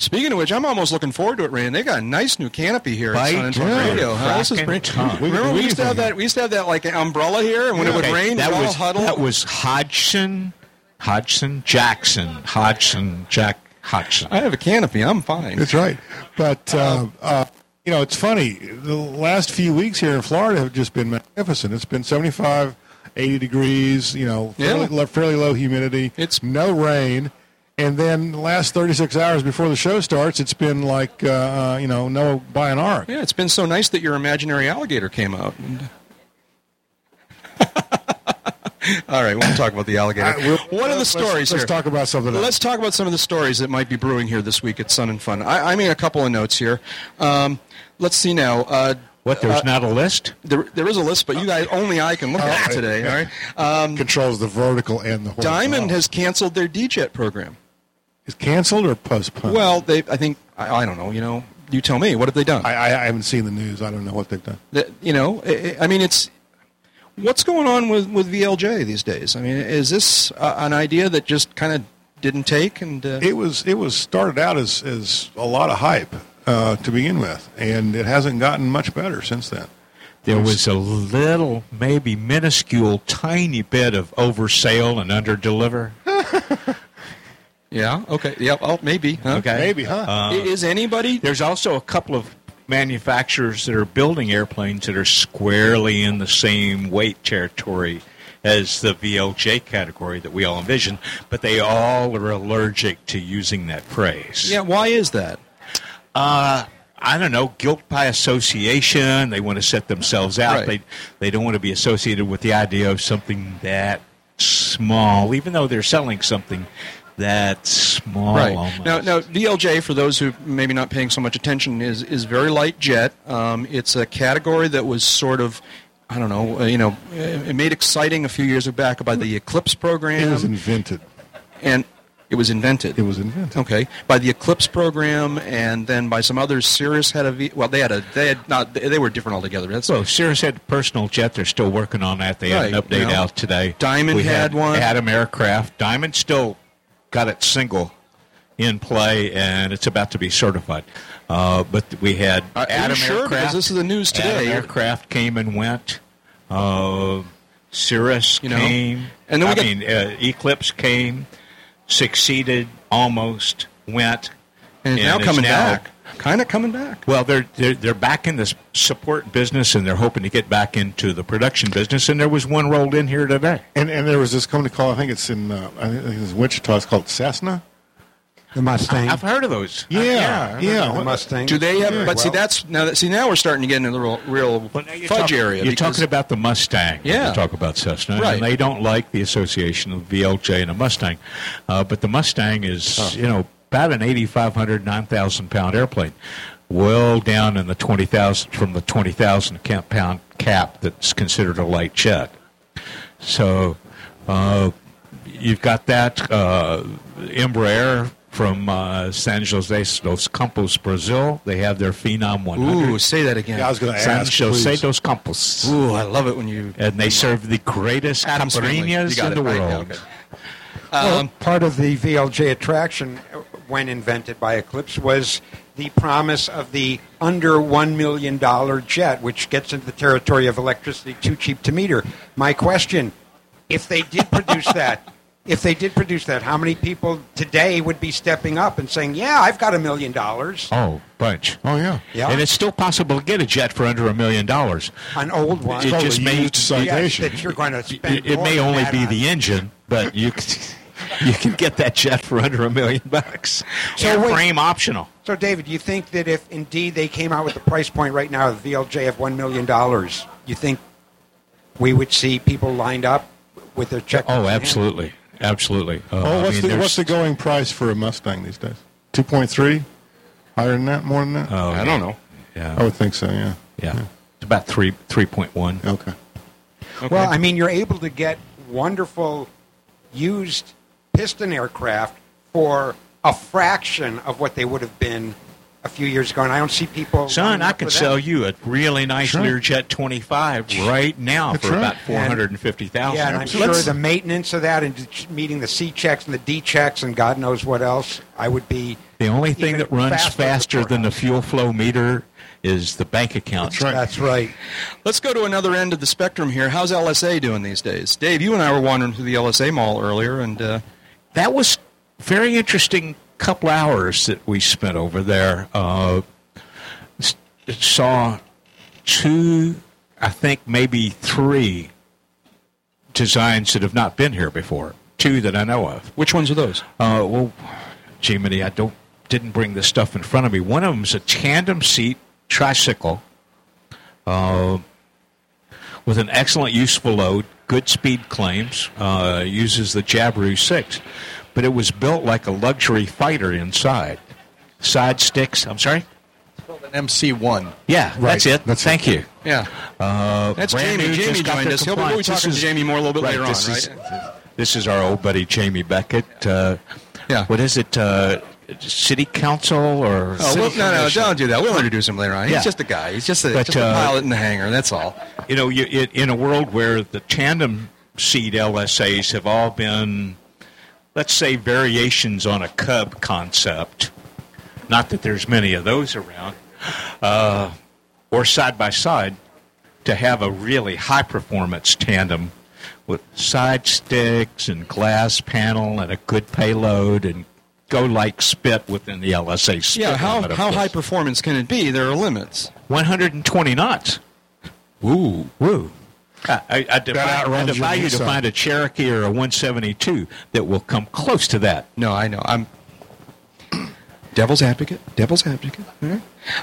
A: Speaking of which, I'm almost looking forward to it, Rand. They got a nice new canopy here
H: Right.
A: at Sun and Fun
H: Yeah.
A: Radio. Huh? This is
H: Cracking
A: pretty.
H: time.
A: Remember, we
D: We-
A: used to have that. We used to have that like umbrella here, and when it would
H: Okay,
A: rain,
H: that
A: we'd all
H: was
A: huddle.
H: that was Hodgson, Hodgson Jackson, Hodgson Jack Hodgson.
A: I have a canopy. I'm fine.
D: That's right. But uh, uh, you know, it's funny. The last few weeks here in Florida have just been magnificent. It's been 75, 80 degrees. You know, fairly,
A: Yeah.
D: low, fairly low humidity.
A: It's
D: no rain. And then the last 36 hours before the show starts, it's been like, uh, uh, you know, Noah by an ark.
A: Yeah, it's been so nice that your imaginary alligator came out. <laughs> All right, we won't talk about the alligator.
D: Uh, we'll-
A: what are the
D: let's-
A: stories
D: let's
A: here?
D: talk about something else.
A: Let's talk about some of the stories that might be brewing here this week at Sun and Fun. I, I made a couple of notes here. Um, let's see now. Uh,
H: What? There's
A: uh,
H: not a list.
A: There, there is a list, but you guys only I can look at today. All right. Um,
D: Controls the vertical and the horizontal.
A: Diamond has canceled their D-Jet program.
D: Is canceled or postponed?
A: Well, they. I think I, I don't know. You know, you tell me. What have they done?
D: I, I I haven't seen the news. I don't know what they've done.
A: that you know I, I mean it's what's going on with, with VLJ these days I mean is this uh, an idea that just kind of didn't take and uh,
D: It was it was started out as, as a lot of hype uh, to begin with, and it hasn't gotten much better since then.
H: There was a little, maybe minuscule, tiny bit of oversale and underdeliver. <laughs>
A: yeah okay yeah well maybe huh?
H: Okay,
D: Maybe, huh?
A: I- is anybody
H: There's also a couple of manufacturers that are building airplanes that are squarely in the same weight territory as the VLJ category that we all envision, but they all are allergic to using that phrase.
A: yeah why is that
H: Uh, I don't know, guilt by association. They want to set themselves out.
A: Right.
H: They they don't want to be associated with the idea of something that small, even though they're selling something that small.
A: right
H: almost.
A: now now VLJ for those who maybe not paying so much attention is is very light jet um, it's a category that was sort of I don't know uh, you know uh, it made exciting a few years back by the Eclipse program
D: It was invented.
A: and it was invented.
D: It was invented.
A: Okay, by the Eclipse program, and then by some others. Cirrus had a v- well, they had a they had not they, were different altogether. That's
H: So Cirrus had a personal jet. They're still working on that. They had an
A: Right,
H: update out today.
A: Diamond
H: we
A: had one.
H: Adam Aircraft. Diamond still got it single in play, and it's about to be certified. Uh, but we had
A: you
H: Adam
A: sure?
H: Aircraft.
A: Because this is the news
H: Adam
A: today.
H: Aircraft came and went. Uh, Cirrus
A: You know,
H: came.
A: and then we
H: I
A: got-
H: mean, uh, Eclipse came, succeeded, almost went,
A: and,
H: and
A: now
H: is
A: coming
H: now-
A: back, kind of coming back.
H: well, they're, they're they're back in the support business, and they're hoping to get back into the production business. And there was one rolled in here today.
D: And and there was this company called I think it's in uh, I think it's in Wichita. It's called Cessna.
I: The Mustang.
H: I've heard of those.
D: Yeah, yeah.
I: the Mustang.
A: Do they have?
D: Yeah,
A: but see, that's now. That, see, now we're starting to get into the real, real
H: Well, now you're
A: fudge
H: talk-
A: area.
H: You're
A: because-
H: talking about the Mustang. when
A: Yeah.
H: You talk about Cessna,
A: Right.
H: and they don't like the association of VLJ and a Mustang. Uh, but the Mustang is, you know, about an 8,500, 9,000 pound airplane, well down in the 20,000 from the 20,000 ca- pound cap that's considered a light jet. So uh, you've got that uh, Embraer from uh, San Jose dos Campos, Brazil. They have their Phenom 100.
A: Ooh, say that again.
D: Yeah, I was going to
H: San
D: ask.
H: Jose
D: please.
H: dos Campos.
A: Ooh, I love it when you.
H: And they serve the greatest
A: Adam's
H: caipirinhas in the
A: right,
H: world.
A: yeah, okay.
I: Well,
A: Um,
I: part of the VLJ attraction, uh, when invented by Eclipse, was the promise of the under $1 million jet, which gets into the territory of electricity too cheap to meter. My question if they did produce that, <laughs> if they did produce that, how many people today would be stepping up and saying, Yeah, I've got a million dollars?
H: Oh, bunch.
D: Oh yeah.
I: Yeah.
H: And it's still possible to get a jet for under a million dollars.
I: An old one.
H: It
D: called
H: just may
D: citation.
I: Yes, that you're going to spend
H: it, it may only be
I: on.
H: the engine, but you can, <laughs> you can get that jet for under a million bucks.
I: So
H: So
I: wait-
H: frame optional.
I: So, David, do you think that if indeed they came out with the price point right now, of the VLJ of $1 million, you think we would see people lined up with their check?
H: Oh, absolutely, absolutely. Uh,
D: Oh,
H: I
D: what's
H: mean,
D: the what's the going price for a Mustang these days? Two point three, higher than that, more than that.
H: Oh,
A: I don't know.
H: Yeah,
D: I would think so. Yeah.
H: yeah. It's about three three point one.
D: Okay.
I: Well, I mean, you're able to get wonderful used piston aircraft for a fraction of what they would have been a few years ago, and I don't see people.
H: Son, I
I: up
H: can sell
I: that.
H: you a really nice
D: Sure.
H: Learjet 25 right now
D: That's
H: for
D: right.
H: about 450000
I: Yeah, and I'm sure the maintenance of that and meeting the C checks and the D checks and God knows what else, I would be.
H: The only thing that runs
I: faster
H: faster than the fuel flow meter is the bank account.
D: That's right.
I: That's right.
A: Let's go to another end of the spectrum here. How's LSA doing these days? Dave, you and I were wandering through the LSA mall earlier, and uh,
H: That was very interesting couple hours that we spent over there, uh, saw two, I think maybe three designs that have not been here before. Two that I know of.
A: Which ones are those?
H: Uh, well, Jiminy, I don't didn't bring this stuff in front of me. One of them is a tandem seat tricycle uh, with an excellent useful load, good speed claims, uh, uses the Jabiru 6, but it was built like a luxury fighter inside. Side sticks, I'm sorry?
D: It's called an MC1.
H: Yeah, that's it. Thank you.
A: Yeah.
H: Uh,
A: That's Jamie. Jamie joined us. He'll be- we'll be
H: compliance.
A: talking
H: This
A: to Jamie more a little bit later on,
H: this
A: right?
H: Is, this is our old buddy Jamie Beckett. Uh,
A: yeah.
H: What is it? Uh, city council or?
A: Oh,
H: city
A: well, no, no, don't do that. We'll introduce him later on. He's
H: Yeah.
A: just a guy. He's just a,
H: But,
A: just a
H: uh,
A: pilot in the hangar. That's all.
H: You know, you, it, in a world where the tandem seat LSAs have all been, let's say, variations on a Cub concept. Not that there's many of those around, uh, or side by side, to have a really high performance tandem with side sticks and glass panel and a good payload and go like spit within the LSA spit
A: Yeah, how,
H: limit,
A: how high performance can it be? There are limits.
H: 120 knots. Woo, woo. I, I, defy, I defy you to find a Cherokee or a 172 that will come close to that.
A: No, I know. I'm <clears throat> devil's advocate. Devil's advocate.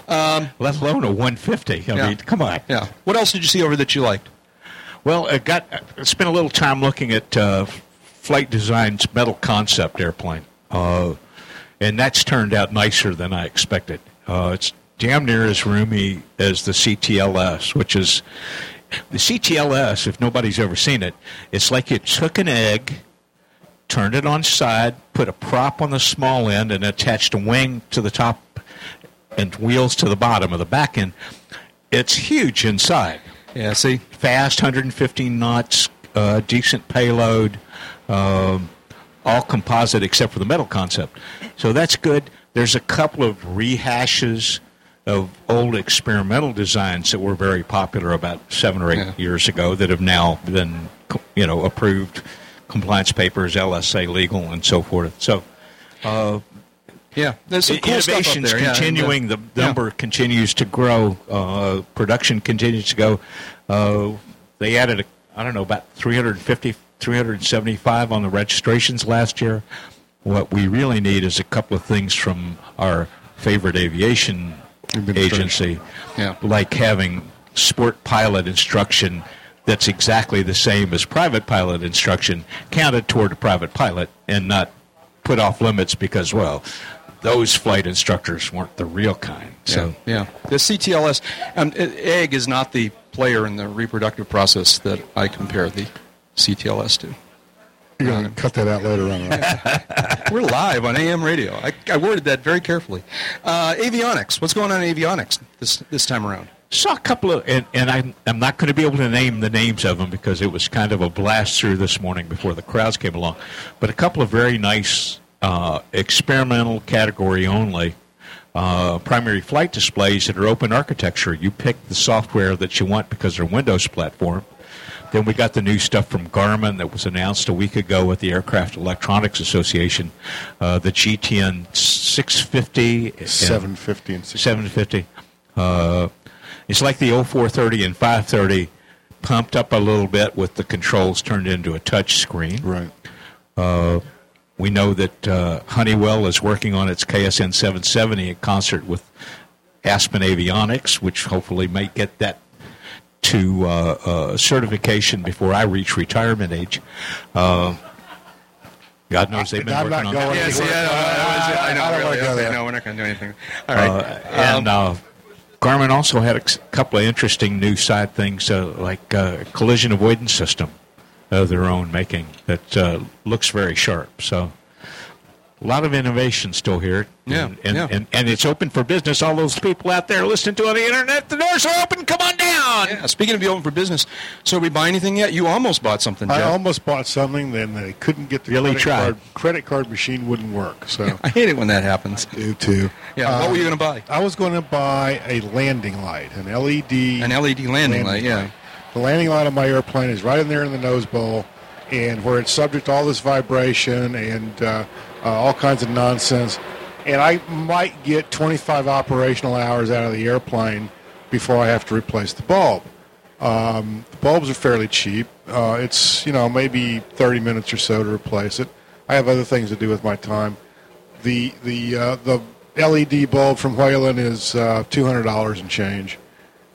A: Um,
H: Let alone a 150. I
A: Yeah.
H: mean, come on.
A: Yeah. What else did you see over that you liked?
H: Well, I got I spent a little time looking at uh, Flight Design's metal concept airplane, uh, and that's turned out nicer than I expected. Uh, it's damn near as roomy as the CTLS, which is the CTLS. If nobody's ever seen it, it's like you took an egg, turned it on side, put a prop on the small end, and attached a wing to the top and wheels to the bottom of the back end. It's huge inside.
A: Yeah, see?
H: Fast, 115 knots, uh, decent payload, um, all composite except for the metal concept. So that's good. There's a couple of rehashes of old experimental designs that were very popular about seven or eight years ago that have now been, you know, approved, compliance papers, LSA legal, and so forth. So, uh,
A: yeah, there's some cool
H: innovations
A: there, yeah, uh,
H: continuing. the
A: yeah.
H: number continues to grow. Uh, production continues to go. Uh, they added, a, I don't know, about 350, 375 on the registrations last year. What we really need is a couple of things from our favorite aviation agency,
A: Yeah.
H: like having sport pilot instruction that's exactly the same as private pilot instruction, counted toward a private pilot, and not put off limits because, well, those flight instructors weren't the real kind. So
A: yeah, yeah. The CTLS um, egg is not the player in the reproductive process that I compare the CTLS to.
D: You're going to cut that out later on. Right? <laughs>
A: We're live on AM radio. I, I worded that very carefully. Uh, avionics. What's going on in avionics this this time around?
H: saw a couple of, and, and I'm, I'm not going to be able to name the names of them because it was kind of a blast through this morning before the crowds came along. But a couple of very nice uh, experimental category only uh, primary flight displays that are open architecture. You pick the software that you want because they're Windows platform. Then we got the new stuff from Garmin that was announced a week ago at the Aircraft Electronics Association, uh, the GTN 650, and
D: 750 and 650.
H: 750. Uh, it's like the 0430 and 530 pumped up a little bit with the controls turned into a touch screen.
D: Right.
H: Uh, we know that uh, Honeywell is working on its KSN 770 in concert with Aspen Avionics, which hopefully might get that to uh, uh, certification before I reach retirement age. Uh, God knows they've been
D: I'm
H: working
D: not
H: on
D: going
H: that.
A: Yeah, see, I know, I know,
D: don't
A: really.
D: go
A: Okay,
D: there.
A: no, we're not going to do anything. All right.
H: Uh, and uh, Garmin also had a couple of interesting new side things, uh, like uh, collision avoidance system of their own making that uh, looks very sharp. So a lot of innovation still here.
A: Yeah,
H: and, and,
A: yeah.
H: and, and it's open for business. All those people out there listening to on the internet, the doors are open. Come on down.
A: Yeah, speaking of be open for business, so we buy anything yet? You almost bought something,
D: I almost bought something, then they couldn't get the
H: Really
D: credit
H: tried.
D: card. Credit card machine wouldn't work. So <laughs>
A: I hate it when that happens.
D: do too.
A: Yeah, what were you going to buy?
D: I was going to buy a landing light, an LED.
A: An LED landing light, yeah.
D: The landing light on my airplane is right in there in the nose bowl. and where it's subject to all this vibration and uh, uh, all kinds of nonsense. And I might get 25 operational hours out of the airplane before I have to replace the bulb. Um, the bulbs are fairly cheap. Uh, it's you know maybe 30 minutes or so to replace it. I have other things to do with my time. The the uh, the LED bulb from Whelen is uh, $200 and change,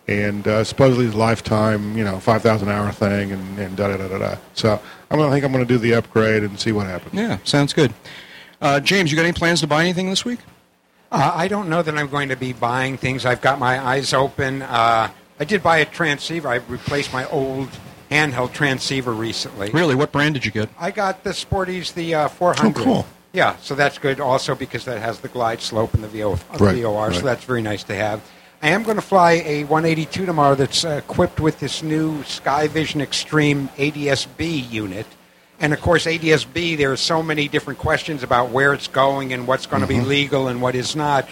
D: and uh, supposedly it's lifetime you know 5,000 hour thing and, and da da da da da. So I'm gonna think I'm gonna do the upgrade and see what happens.
A: Yeah, sounds good. Uh, James, you got any plans to buy anything this week?
I: Uh, I don't know that I'm going to be buying things. I've got my eyes open. Uh, I did buy a transceiver. I replaced my old handheld transceiver recently.
A: Really, what brand did you get?
I: I got the Sporty's, the uh, 400.
A: Oh, cool.
I: Yeah, so that's good also because that has the glide slope and the VO,
D: Right,
I: VOR,
D: right.
I: so that's very nice to have. I am going to fly a 182 tomorrow that's uh, equipped with this new Skyvision Extreme ADS-B unit. And of course, ADS-B, there are so many different questions about where it's going and what's going to
D: Mm-hmm.
I: be legal and what is not.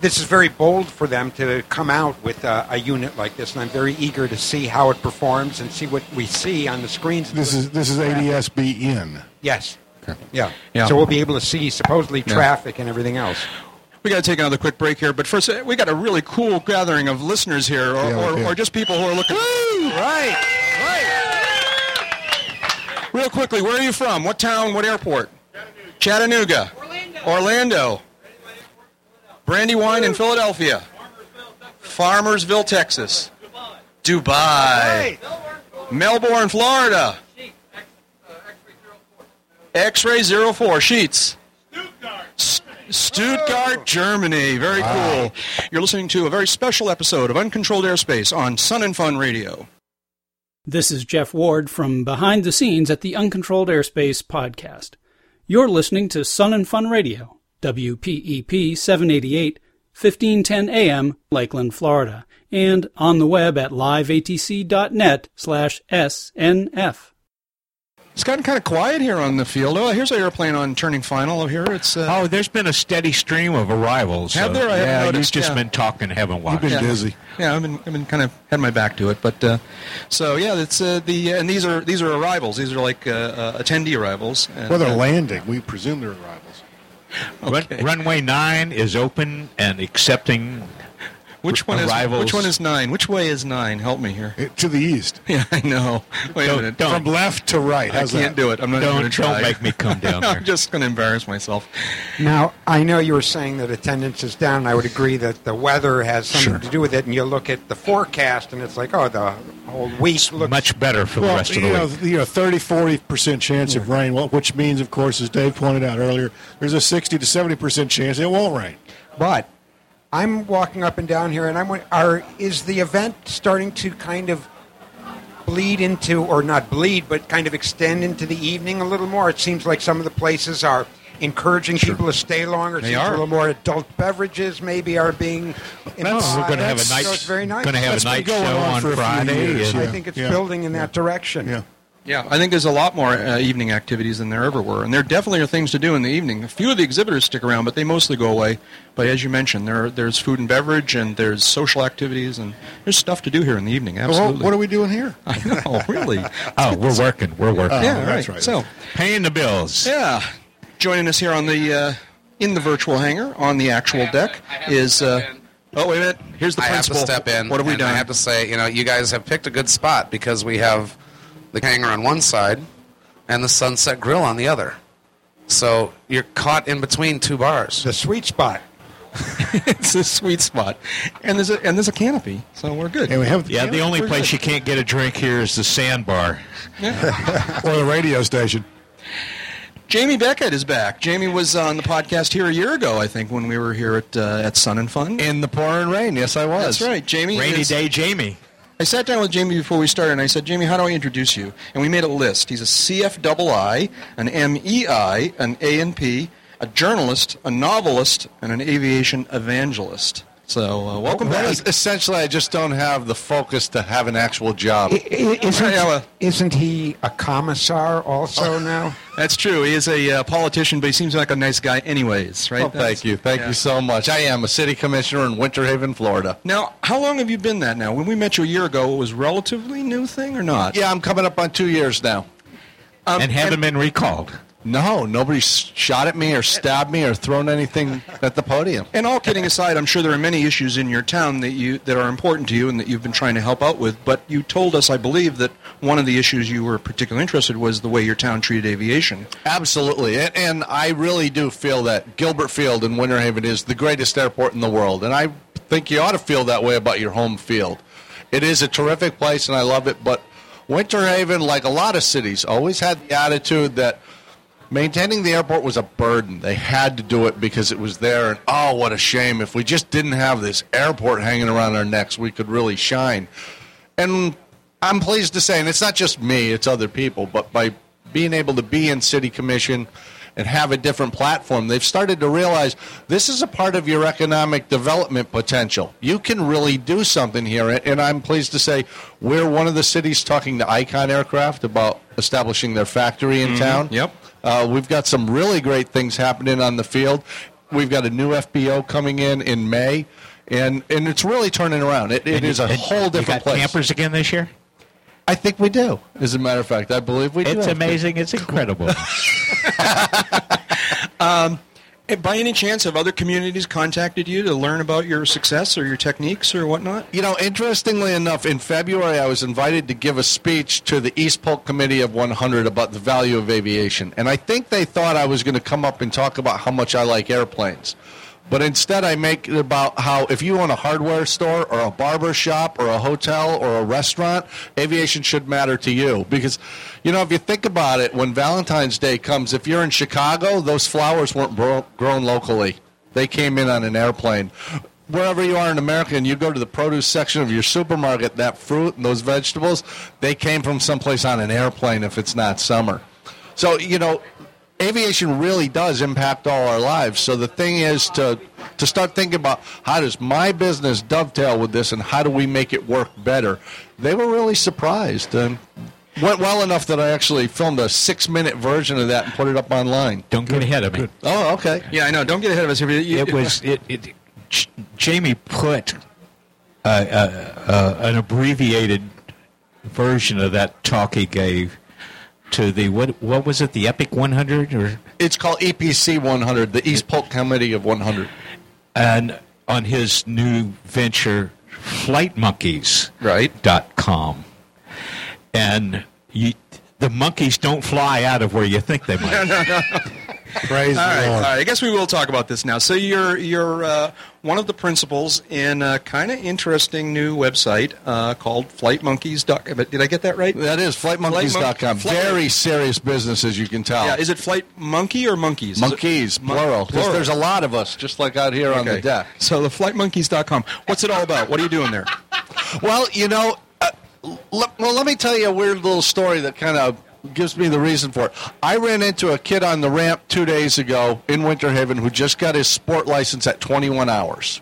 I: This is very bold for them to come out with uh, a unit like this, and I'm very eager to see how it performs and see what we see on the screens.
D: This is this is ADS-B in.
I: Yes. Yeah.
A: Yeah.
I: So we'll be able to see supposedly
A: Yeah.
I: traffic and everything else.
A: We got to take another quick break here, but first, uh, we got a really cool gathering of listeners here, or,
D: Yeah,
A: or,
D: do.
A: or just people who are looking. Woo! Right, right. Real quickly, where are you from? What town? What airport? Chattanooga. Orlando. Orlando. Brandywine in Philadelphia. Farmersville, Texas. Dubai. Melbourne, Florida. X-ray 04 sheets. Stuttgart, Germany. Very cool. You're listening to a very special episode of Uncontrolled Airspace on Sun and Fun Radio.
P: This is Jeff Ward from behind the scenes at the Uncontrolled Airspace podcast. You're listening to Sun and Fun Radio, WPEP 788, 1510 AM, Lakeland, Florida, and on the web at liveatc.net slash SNF.
A: It's gotten kind of quiet here on the field. Oh, here's our airplane on turning final over here. It's uh,
H: Oh, there's been a steady stream of arrivals.
A: Have
H: so-
A: there? I haven't
H: yeah,
A: noticed,
H: you've just
A: yeah.
H: been talking, haven't watched.
A: You've been yeah. Yeah, I've been I've been kind of had my back to it, but uh, so yeah, it's uh, the and these are these are arrivals. These are like uh, uh, attendee arrivals. And,
D: Well, they're
A: uh,
D: landing. We presume they're arrivals.
H: Run, runway nine is open and accepting.
A: Which one is
H: arrivals.
A: which one is nine? Which way is nine? Help me here.
D: to the east. <laughs>
A: Yeah, I know. Wait
H: Don't-
A: a minute.
H: don't.
D: From left to right.
A: I
D: How's
A: can't
D: that?
A: do it. I'm not
H: Don't-
A: going to try.
H: don't make me come down there. <laughs>
A: I'm just going to embarrass myself.
I: Now, I know you were saying that attendance is down. And I would agree that the weather has something
D: Sure.
I: to do with it, and you look at the forecast, and it's like, oh, the whole week looks
H: Much better for the
D: Well,
H: rest of the
D: you
H: the
D: know,
H: week.
D: you know, 30, 40 percent chance of rain, well, which means, of course, as Dave pointed out earlier, there's a 60 to 70 percent chance it won't rain.
I: But I'm walking up and down here, and I'm won- are is the event starting to kind of bleed into, or not bleed, but kind of extend into the evening a little more? It seems like some of the places are encouraging people to stay longer. It
A: They
I: seems
A: are.
I: a little more adult beverages maybe are being.
H: That's- we're gonna have a
I: that's-
H: night-
I: So it's very nice.
H: gonna have a
D: That's been
H: night
D: going
H: show
D: on
H: on
D: for a few
H: Friday.
D: years,
H: and-
I: I think it's
D: Yeah.
I: building in that direction.
D: Yeah.
A: Yeah, I think there's a lot more uh, evening activities than there ever were, and there definitely are things to do in the evening. A few of the exhibitors stick around, but they mostly go away. But as you mentioned, there there's food and beverage, and there's social activities, and there's stuff to do here in the evening.
D: Well,
A: Absolutely.
D: what are we doing here? <laughs>
A: I know, <laughs> really.
H: Oh, we're working. We're working.
D: Oh,
A: yeah,
D: that's
A: right.
D: right.
A: So,
H: Paying the bills.
A: yeah, joining us here on the uh, in the virtual hangar on the actual deck is. Uh, oh, wait a minute. Here's the
G: I have
A: principal.
G: to step in.
A: What have we
G: and
A: done?
G: I have to say, you know, you guys have picked a good spot because we have the hangar on one side and the Sunset Grill on the other. So you're caught in between two bars.
I: The sweet spot. <laughs>
A: it's a sweet spot, and there's a and there's a canopy, so we're good.
D: And we have
H: Yeah, the only
A: We're
H: place
A: good.
H: you can't get a drink here is the sandbar. <laughs>
D: or the radio station.
A: Jamie Beckett is back. Jamie was on the podcast here a year ago, I think, when we were here at uh, at Sun and Fun.
Q: In the pouring rain, yes, I was.
A: That's right, Jamie.
H: Rainy
A: is-
H: day, Jamie.
A: I sat down with Jamie before we started, and I said, Jamie, how do I introduce you? And we made a list. He's a CFII, an MEI, an A&P, a journalist, a novelist, and an aviation evangelist. So uh, welcome
Q: Well,
A: back.
Q: Essentially, I just don't have the focus to have an actual job.
I: I- I- Isn't, isn't he a commissar also now?
A: That's true. He is a uh, politician, but he seems like a nice guy anyways, right?
Q: Well, thank you. Thank
A: yeah.
Q: you so much. I am a city commissioner in Winter Haven, Florida.
A: Now, how long have you been that now? When we met you a year ago, it was relatively new thing or not?
Q: Yeah, I'm coming up on two years now.
H: and haven't been recalled.
Q: No, nobody shot at me or stabbed me or thrown anything at the podium.
A: And all kidding aside, I'm sure there are many issues in your town that you that are important to you and that you've been trying to help out with. But you told us, I believe, that one of the issues you were particularly interested was the way your town treated aviation.
Q: Absolutely. And, and I really do feel that Gilbert Field in Winter Haven is the greatest airport in the world. And I think you ought to feel that way about your home field. It is a terrific place and I love it. But Winter Haven, like a lot of cities, always had the attitude that maintaining the airport was a burden. They had to do it because it was there. And oh, what a shame. If we just didn't have this airport hanging around our necks, we could really shine. And I'm pleased to say, and it's not just me, it's other people, but by being able to be in city commission and have a different platform, they've started to realize this is a part of your economic development potential. You can really do something here, and I'm pleased to say we're one of the cities talking to Icon Aircraft about establishing their factory in
A: Mhm.
Q: town.
A: Yep.
Q: Uh, we've got some really great things happening on the field. We've got a new FBO coming in in May, and, and it's really turning around. It, it is a
H: you-
Q: whole
H: you
Q: different
H: got
Q: place.
H: campers again this year?
Q: I think we do. As a matter of fact, I believe we do.
H: It's amazing. It's incredible. <laughs> <laughs>
A: Um, by any chance, have other communities contacted you to learn about your success or your techniques or whatnot?
Q: You know, interestingly enough, in February I was invited to give a speech to the East Polk Committee of 100 about the value of aviation. And I think they thought I was going to come up and talk about how much I like airplanes. But instead, I make it about how if you own a hardware store or a barber shop or a hotel or a restaurant, aviation should matter to you. Because, you know, if you think about it, when Valentine's Day comes, if you're in Chicago, those flowers weren't bro- grown locally. They came in on an airplane. Wherever you are in America and you go to the produce section of your supermarket, that fruit and those vegetables, they came from someplace on an airplane if it's not summer. So, you know, aviation really does impact all our lives. So the thing is to to start thinking about how does my business dovetail with this and how do we make it work better. They were really surprised and went well enough that I actually filmed a six minute version of that and put it up online.
H: Don't get ahead of me.
Q: Oh, okay.
A: Yeah, I know. Don't get ahead of us. here. You-
H: It was it. it J- Jamie put uh, uh, uh, an abbreviated version of that talk he gave to the what? What was it? The Epic 100 or
Q: It's called EPC 100, the East Polk Committee of 100.
H: and on his new venture, FlightMonkeys right dot com, and you, the monkeys don't fly out of where you think they might.
A: no, no, no.
D: Praise
A: all right, all right. I guess we will talk about this now. So you're you're uh, one of the principals in a kind of interesting new website uh, called FlightMonkeys.com. Did I get that right?
Q: That is flightmonkeys.com.
A: Flight-
Q: Very serious business, as you can tell.
A: Yeah, is it Flight Monkey or Monkeys?
Q: Monkeys,
A: Mon-
Q: plural. Because there's a lot of us, just like out here on the deck.
A: So the FlightMonkeys.com. What's it all about? What are you doing there?
Q: Well, you know, uh, l- well, let me tell you a weird little story that kind of gives me the reason for it. I ran into a kid on the ramp two days ago in Winter Haven who just got his sport license at 21 hours.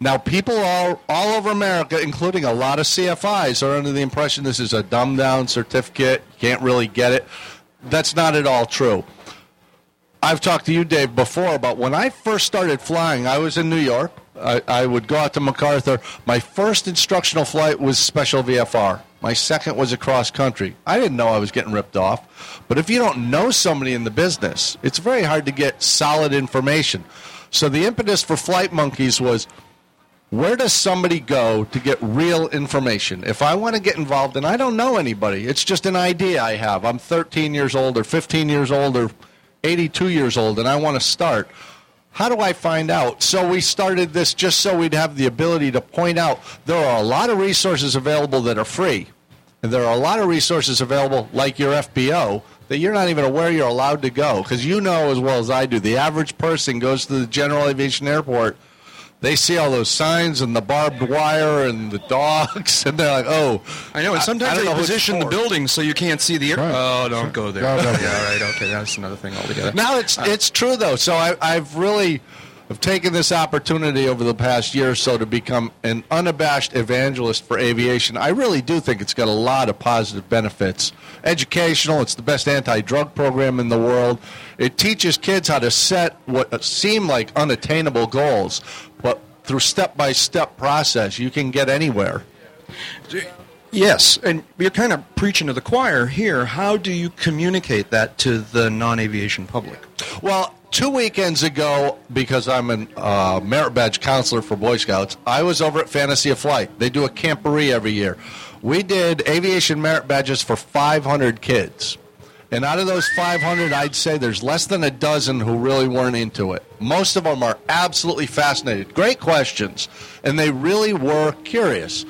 Q: Now, people all, all over America, including a lot of CFIs, are under the impression this is a dumbed down certificate. You can't really get it. That's not at all true. I've talked to you, Dave, before about when I first started flying. I was in New York. I, I would go out to MacArthur. My first instructional flight was special VFR. My second was across country. I didn't know I was getting ripped off. But if you don't know somebody in the business, it's very hard to get solid information. So the impetus for Flight Monkeys was where does somebody go to get real information? If I want to get involved and I don't know anybody, it's just an idea I have. I'm 13 years old or 15 years old or 82 years old and I want to start. How do I find out? So we started this just so we'd have the ability to point out there are a lot of resources available that are free. And there are a lot of resources available, like your FBO, that you're not even aware you're allowed to go. Because you know as well as I do, the average person goes to the General Aviation Airport they see all those signs and the barbed wire and the dogs, <laughs> and they're like, "Oh,
A: I know, and sometimes
Q: I don't
A: they
Q: know who it's
A: position the building so you can't see the air.
Q: Right.
A: Oh, don't go there.
Q: No, no, no.
A: Yeah, all right, okay, that's another thing altogether.
Q: Now it's uh, it's true though. So I, I've really have taken this opportunity over the past year or so to become an unabashed evangelist for aviation. I really do think it's got a lot of positive benefits. Educational. It's the best anti-drug program in the world. It teaches kids how to set what seem like unattainable goals, through step-by-step process, you can get anywhere.
A: Yes, and you're kind of preaching to the choir here. How do you communicate that to the non-aviation public?
Q: Well, two weekends ago, because I'm a uh, merit badge counselor for Boy Scouts, I was over at Fantasy of Flight. They do a camporee every year. We did aviation merit badges for 500 kids. And out of those 500, I'd say there's less than a dozen who really weren't into it. Most of them are absolutely fascinated. Great questions. And they really were curious.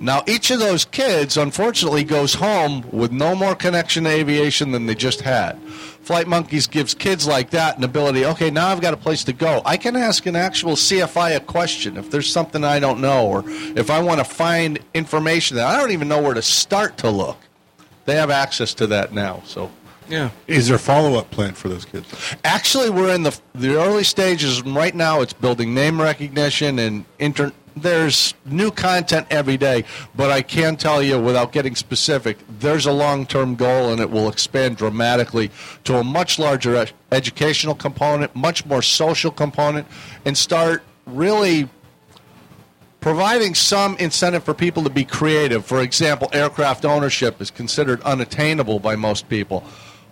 Q: Now, each of those kids, unfortunately, goes home with no more connection to aviation than they just had. Flight Monkeys gives kids like that an ability, okay, now I've got a place to go. I can ask an actual CFI a question if there's something I don't know, or if I want to find information that I don't even know where to start to look. They have access to that now. So,
A: yeah.
D: Is there a follow up plan for those kids?
Q: Actually, we're in the the early stages. Right now, it's building name recognition and inter. There's new content every day, but I can tell you, without getting specific, there's a long-term goal, and it will expand dramatically to a much larger educational component, much more social component, and start really providing some incentive for people to be creative. For example, aircraft ownership is considered unattainable by most people.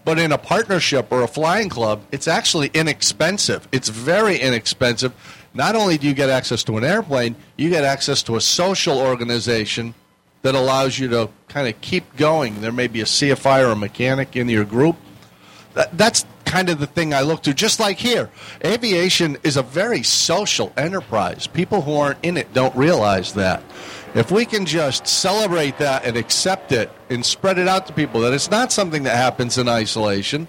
Q: But in a partnership or a flying club, it's actually inexpensive. It's very inexpensive. Not only do you get access to an airplane, you get access to a social organization that allows you to kind of keep going. There may be a CFI or a mechanic in your group. That, that's kind of the thing I look to. Just like here, aviation is a very social enterprise. People who aren't in it don't realize that. If we can just celebrate that and accept it and spread it out to people, that it's not something that happens in isolation.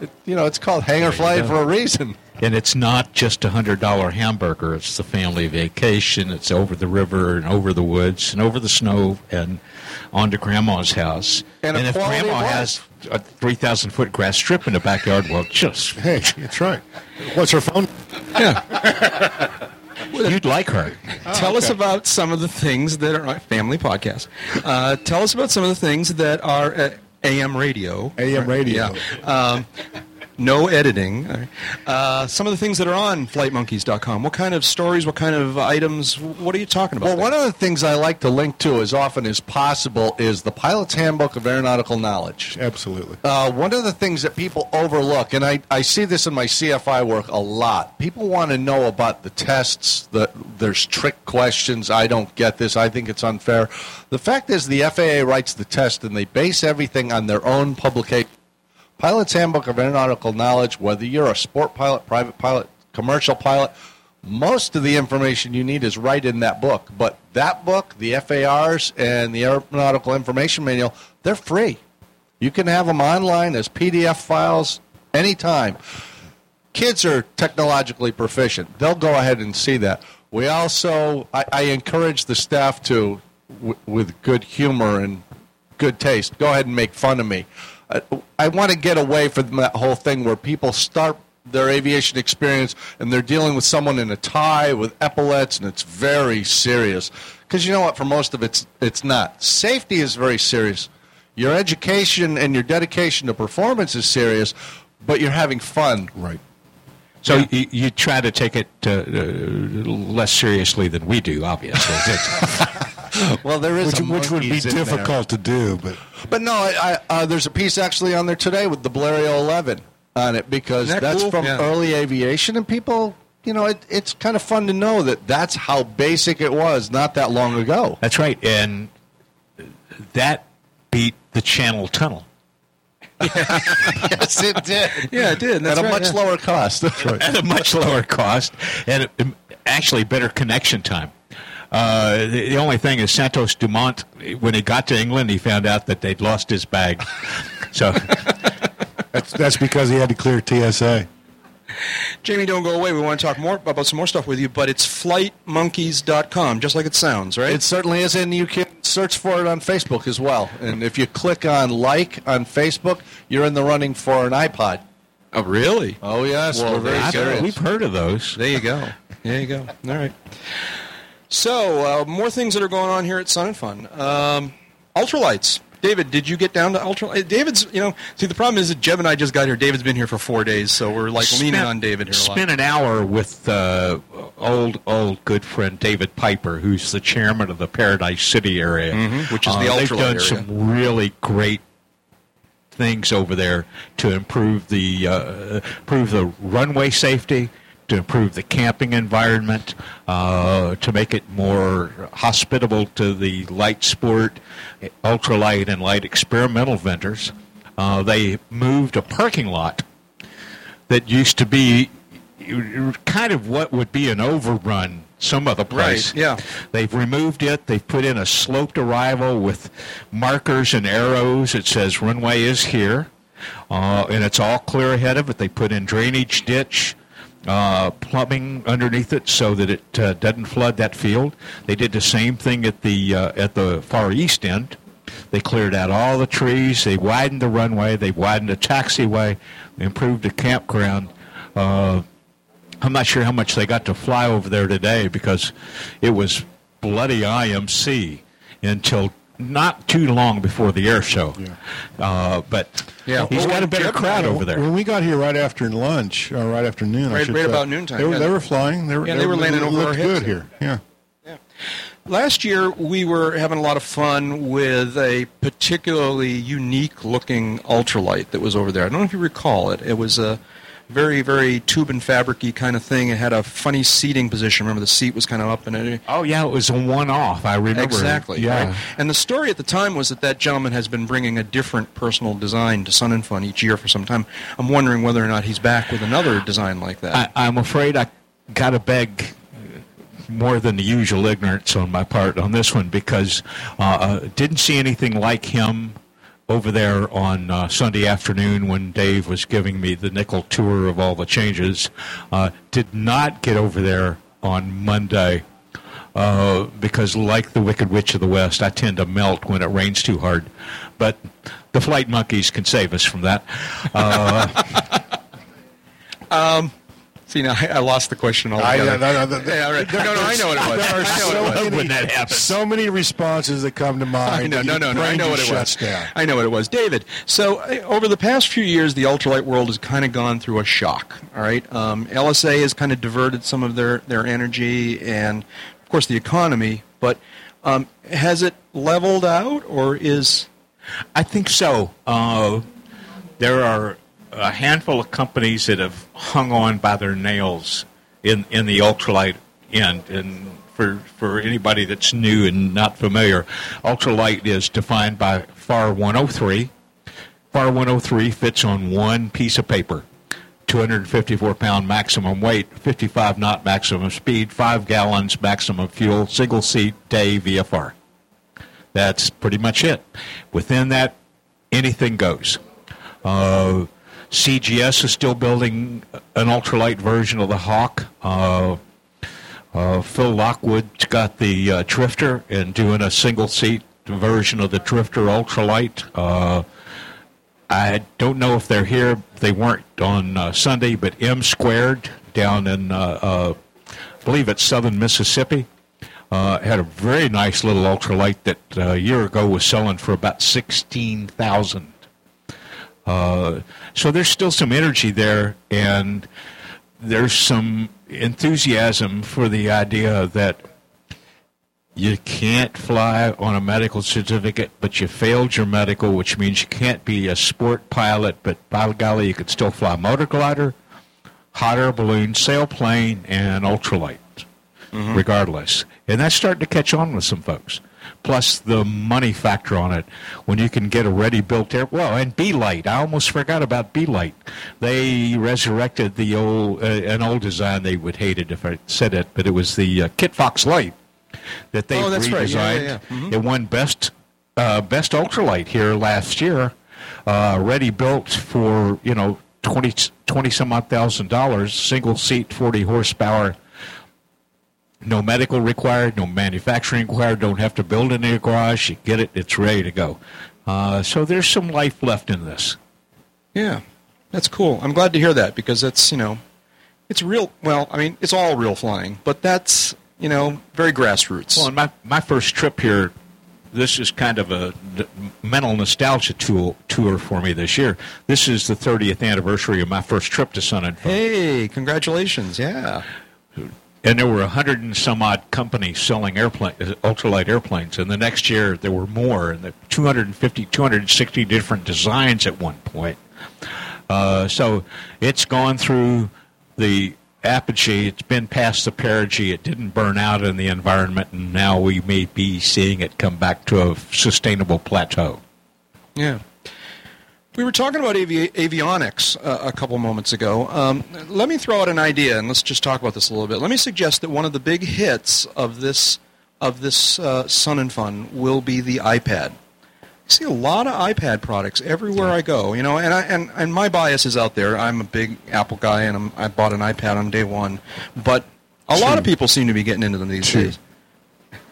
Q: It, you know, it's called hangar flight for a reason.
H: And it's not just a hundred dollar hamburger. It's the family vacation. It's over the river and over the woods and over the snow and on to grandma's house.
Q: And a
H: if grandma
Q: of
H: has a three thousand foot grass strip in the backyard, well, <laughs> just
D: hey, that's right. What's her phone? Yeah. <laughs>
H: You'd like her.
A: tell us about some of the things that are family podcast. Uh, tell us about some of the things that are uh, AM radio.
D: AM radio.
A: Yeah. Um, no editing. Uh, some of the things that are on flightmonkeys.com. What kind of stories? What kind of items? What are you talking about?
Q: Well, one of the things I like to link to as often as possible is the Pilot's Handbook of Aeronautical Knowledge.
D: Absolutely.
Q: Uh, one of the things that people overlook, and I, I see this in my CFI work a lot, people want to know about the tests, the, there's trick questions. I don't get this. I think it's unfair. The fact is, the FAA writes the test and they base everything on their own publication. Pilot's Handbook of Aeronautical Knowledge, whether you're a sport pilot, private pilot, commercial pilot, most of the information you need is right in that book. But that book, the FARs, and the Aeronautical Information Manual, they're free. You can have them online as PDF files anytime. Kids are technologically proficient. They'll go ahead and see that. We also, I, I encourage the staff to, w- with good humor and good taste, go ahead and make fun of me. I, I want to get away from that whole thing where people start their aviation experience and they're dealing with someone in a tie with epaulets and it's very serious. Because you know what? For most of it, it's, it's not. Safety is very serious. Your education and your dedication to performance is serious, but you're having fun.
D: Right.
H: So you, you try to take it uh, uh, less seriously than we do, obviously. <laughs> <laughs>
Q: well, there is
D: which,
Q: a
D: which would be
Q: monkeys in there.
D: difficult to do, but
Q: But no, I, I, uh, there's a piece actually on there today with the Blériot 11 on it because
A: that
Q: that's
A: cool?
Q: from
A: Yeah.
Q: early aviation, and people, you know, it, it's kind of fun to know that that's how basic it was not that long ago.
H: That's right, and that beat the Channel Tunnel. <laughs>
Q: yes, it did.
A: Yeah, it did. That's
Q: At a
A: right,
Q: much
A: yeah.
Q: lower cost.
H: at a much lower cost and um, actually better connection time. Uh, the, the only thing is Santos Dumont, when he got to England, he found out that they'd lost his bag. <laughs> So
D: that's that's because he had to clear TSA.
A: Jamie, don't go away. We want to talk more about some more stuff with you, but it's flightmonkeys.com, just like it sounds, right?
Q: It certainly is, and you can search for it on Facebook as well. And if you click on like on Facebook, you're in the running for an iPod.
A: Oh, really?
Q: Oh, yes.
A: Well,
Q: we're very
A: there you
Q: serious.
H: we've heard of those.
A: There you go. There you go. All right. So, uh, more things that are going on here at Sun and Fun. Um, ultralights David, did you get down to ultra? uh, David's, you know, see the problem is that Jeb and I just got here. David's been here for four days, so we're like leaning on David here.
H: Spent an hour with uh, old, old good friend David Piper, who's the chairman of the Paradise City area,
A: Mhm, which is the
H: Uh, They've done
A: area.
H: some really great things over there to improve the uh, improve the runway safety, to improve the camping environment, uh, to make it more hospitable to the light sport, ultralight, and light experimental vendors. Uh, they moved a parking lot that used to be kind of what would be an overrun some other place.
A: Right, yeah.
H: They've removed it. They've put in a sloped arrival with markers and arrows. It says runway is here, uh, and it's all clear ahead of it. They put in drainage ditch, uh, plumbing underneath it so that it uh, doesn't flood that field. They did the same thing at the uh, at the far east end. They cleared out all the trees. They widened the runway. They widened the taxiway. They improved the campground. Uh, I'm not sure how much they got to fly over there today because it was bloody IMC until not too long before the air show. Uh, but he's got a better crowd over there.
D: When we got here right after lunch, or right after noon, I
A: Right-
D: should
A: right
D: say,
A: about noontime,
D: They were,
A: yeah.
D: they were flying. They were,
A: Yeah, they were landing over
D: looked
A: our heads
D: good here. Yeah.
A: Last year, we were having a lot of fun with a particularly unique looking ultralight that was over there. I don't know if you recall it. It was a very, very tube and fabricy kind of thing. It had a funny seating position. Remember, the seat was kind of up and it.
H: Oh yeah, it was a one-off. I remember
A: Exactly.
H: Yeah.
A: right? And the story at the time was that that gentleman has been bringing a different personal design to Sun and Fun each year for some time. I'm wondering whether or not he's back with another design like that.
H: I, I'm afraid I got to beg more than the usual ignorance on my part on this one because uh, uh, didn't see anything like him over there on uh, Sunday afternoon when Dave was giving me the nickel tour of all the changes. Uh, did not get over there on Monday. Uh, because, like the Wicked Witch of the West, I tend to melt when it rains too hard. But the flight monkeys can save us from that. Uh, <laughs>
A: Um, see, now I, I lost the question
D: I,
A: altogether.
D: no, no, no,
A: yeah, right. no, no, I know what it was.
D: There are
A: I know
D: so
A: what it was.
D: many, so many responses that come to mind.
A: I know, no, no, no. I know what it was.
D: Down.
A: I know what it was, David. So uh, over the past few years, the ultralight world has kind of gone through a shock. All right, um, LSA has kind of diverted some of their their energy, and of course the economy. But um, has it leveled out, or is?
H: I think so. Uh, there are a handful of companies that have hung on by their nails in, in the ultralight end. And for, for anybody that's new and not familiar, ultralight is defined by FAR 103. FAR 103 fits on one piece of paper. 254 pound maximum weight, 55 knot maximum speed, 5 gallons maximum fuel, single seat day VFR. That's pretty much it. Within that, anything goes. Uh, CGS is still building an ultralight version of the Hawk. Uh, uh, Phil Lockwood's got the uh, Drifter and doing a single seat version of the Drifter ultralight. Uh, I don't know if they're here. They weren't on uh, Sunday, but M Squared down in, uh, I believe it's southern Mississippi, uh, had a very nice little ultralight that uh, a year ago was selling for about sixteen thousand. Uh, so there's still some energy there, and there's some enthusiasm for the idea that you can't fly on a medical certificate, but you failed your medical, which means you can't be a sport pilot, but by golly, you could still fly motor glider, hot air balloon, sailplane, and ultralight, mm-hmm. regardless. And that's starting to catch on with some folks. Plus the money factor on it, when you can get a ready-built air. Well, and Belite. I almost forgot about Belite. They resurrected the old, uh, an old design. They would hate it if I said it, but it was the uh, Kitfox Lite that they
A: Oh,
H: redesigned.
A: right. Yeah, yeah, yeah. Mhm.
H: It won best uh, best ultralight here last year. Uh, ready built for you know 20, 20 some odd thousand dollars, single seat, forty horsepower. No medical required, no manufacturing required. Don't have to build in your garage. You get it; it's ready to go. Uh, so there's some life left in this.
A: Yeah, that's cool. I'm glad to hear that because that's you know, it's real. Well, I mean, it's all real flying, but that's you know very grassroots.
H: Well, my my first trip here this is kind of a d- mental nostalgia tool, tour for me this year. This is the 30th anniversary of my first trip to Sun and Fun.
A: Hey, congratulations! Yeah.
H: And there were a hundred and some odd companies selling airplane, uh, ultralight airplanes. And the next year there were more, and the 250, 260 different designs at one point. Uh, so it's gone through the apogee. It's been past the perigee. It didn't burn out in the environment, and now we may be seeing it come back to a sustainable plateau.
A: Yeah. We were talking about avi- avionics uh, a couple moments ago. Um, let me throw out an idea, and let's just talk about this a little bit. Let me suggest that one of the big hits of this of this uh, Sun and Fun will be the iPad. I see a lot of iPad products everywhere I go, you know, and I and, and my bias is out there. I'm a big Apple guy, and I'm, I bought an iPad on day one, but a lot of people seem to be getting into them these days.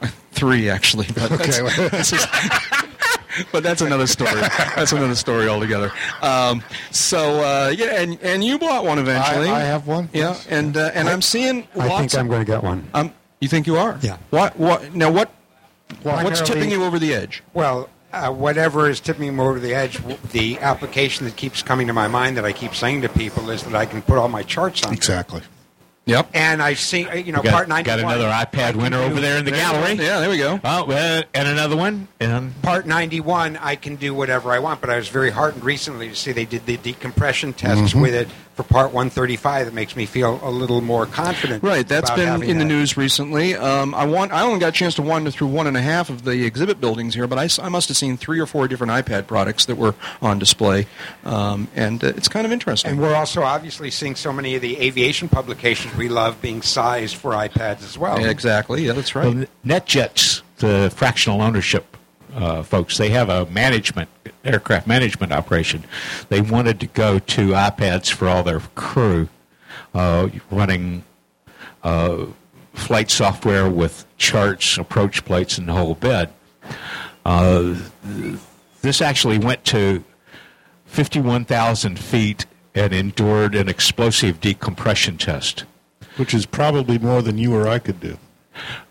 A: <laughs> Three actually, but
D: Okay. <laughs>
A: this is- <laughs> but that's another story. That's another story altogether. Um, so uh, yeah, and and you bought one eventually.
R: I- I have one,
A: Yeah,
R: yes.
A: and uh, and I'm seeing
R: I
A: lots.
R: think I'm going to get one.
A: Um, you think you are?
R: Yeah.
A: What? What? Now what? What's tipping you over the edge?
I: Well, uh, whatever is tipping me over the edge, the application that keeps coming to my mind that I keep saying to people is that I can put all my charts on.
D: Exactly.
A: Yep.
I: And I've seen, uh, you know,
H: got,
I: part 91.
H: got another iPad winner over there in the
I: There
H: gallery.
A: Yeah, there we go.
H: Oh, uh, and another one. And
I: Part 91, I can do whatever I want, but I was very heartened recently to see they did the decompression tests
A: Mhm.
I: with it for part 135. That makes me feel a little more confident.
A: Right, that's
I: about
A: been
I: having
A: in the
I: that.
A: news recently. Um, I want. I only got a chance to wander through one and a half of the exhibit buildings here, but I must have seen three or four different iPad products that were on display, um, and uh, it's kind of interesting.
I: And we're also obviously seeing so many of the aviation publications we love being sized for iPads as well.
A: Yeah, exactly. Yeah, that's right.
H: Well, NetJets, the fractional ownership uh, folks, they have a management aircraft management operation. They wanted to go to iPads for all their crew, uh, running uh, flight software with charts, approach plates, and the whole bit. Uh, this actually went to 51,000 feet and endured an explosive decompression test.
D: Which is probably more than you or I could do.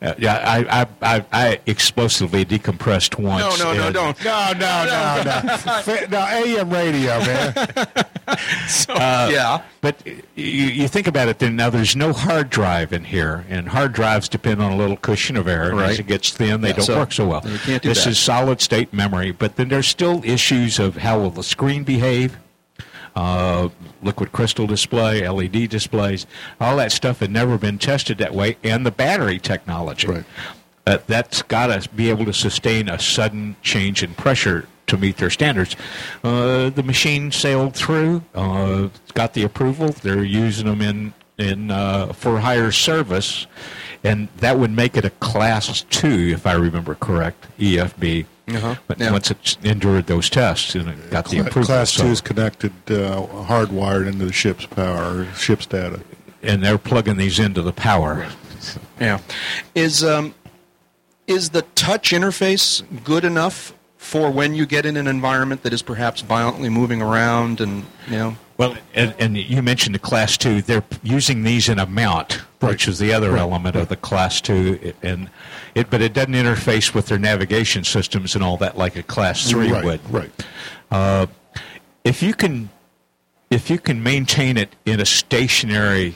H: Uh, yeah, I, I, I, I explosively decompressed once.
A: no, no,
H: and-
A: don't.
D: No, no, no, no. <laughs> Fa- no, AM radio, man. <laughs>
H: Uh,
A: yeah.
H: But you, you think about it then, now there's no hard drive in here, and hard drives depend on a little cushion of air,
A: Right.
H: as it gets thin, they
A: Yeah,
H: don't
A: so
H: work so well.
A: you can't do
H: this
A: that.
H: is solid state memory, but then there's still issues of how will the screen behave, uh, liquid crystal display, LED displays, all that stuff had never been tested that way, and the battery technology.
D: Right.
H: Uh, that's got to be able to sustain a sudden change in pressure to meet their standards. Uh, the machine sailed through, uh, got the approval. They're using them in in uh, for hire service, and that would make it a class two, if I remember correct, EFB.
A: Uh-huh.
H: But
A: Yeah.
H: once it endured those tests and it got the
D: Cla-
H: approval,
D: Class
H: so-
D: two is connected, uh, hardwired into the ship's power, ship's data.
H: and they're plugging these into the power.
A: Yeah. Is um, is the touch interface good enough for when you get in an environment that is perhaps violently moving around and you know?
H: Well, and, and you mentioned the class two. They're using these in a mount, which is the other element of the class two, and it, but it doesn't interface with their navigation systems and all that like a class three
D: Right,
H: would.
D: right.
H: Uh, if you can, if you can maintain it in a stationary,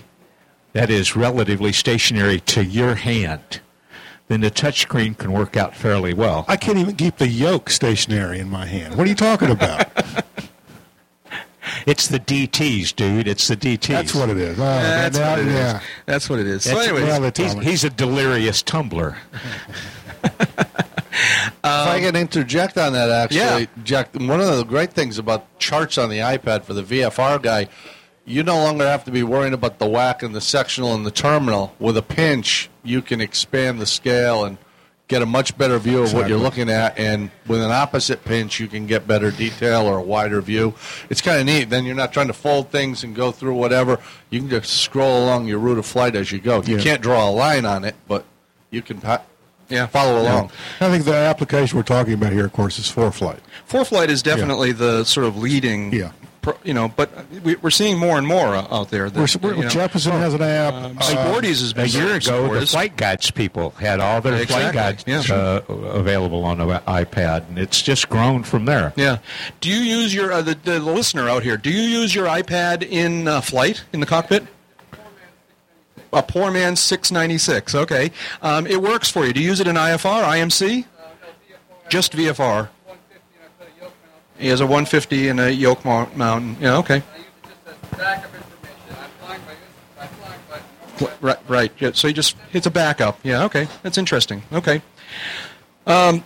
H: that is relatively stationary to your hand, then the touchscreen can work out fairly well.
D: I can't even keep the yoke stationary in my hand. What are you talking about? <laughs>
H: It's the DTs, dude. It's the DTs.
D: That's what it is. Oh,
A: That's
D: now-
A: what it is.
D: yeah.
A: That's what it is. So anyways,
D: Well,
H: he's, he's a delirious tumbler. <laughs>
Q: Um, if I can interject on that, actually,
A: Yeah.
Q: Jack, one of the great things about charts on the iPad for the VFR guy, you no longer have to be worrying about the WAC and the sectional and the terminal. With a pinch, you can expand the scale and get a much better view of what you're looking at. And with an opposite pinch, you can get better detail or a wider view. It's kind of neat. Then you're not trying to fold things and go through whatever. You can just scroll along your route of flight as you go. You
D: Yeah.
Q: can't draw a line on it, but you can pa-
A: yeah.
Q: follow along.
D: I think the application we're talking about here, of course, is ForeFlight.
A: ForeFlight is definitely the sort of leading
D: Yeah.
A: Pro, you know, but we, we're seeing more and more uh, out there. That,
D: We're- we're-
A: you know,
D: Jeppesen has an app.
A: Um,
D: Uh,
A: Sporty's has been
H: a year ago, the
A: supportive.
H: flight guides people had all their
A: Exactly,
H: flight guides
A: yeah.
H: uh, available on the iPad, and it's just grown from there.
A: Yeah. Do you use your uh, the, the listener out here? Do you use your iPad in uh, flight in the cockpit? A poor man 696. Okay. Um, it works for you. Do you use it in IFR, IMC? Just VFR. He has a 150 and a yoke mount. mount. Yeah. Okay. Right, right. Yeah, so he just it's a backup. Yeah, okay. That's interesting. Okay. Um,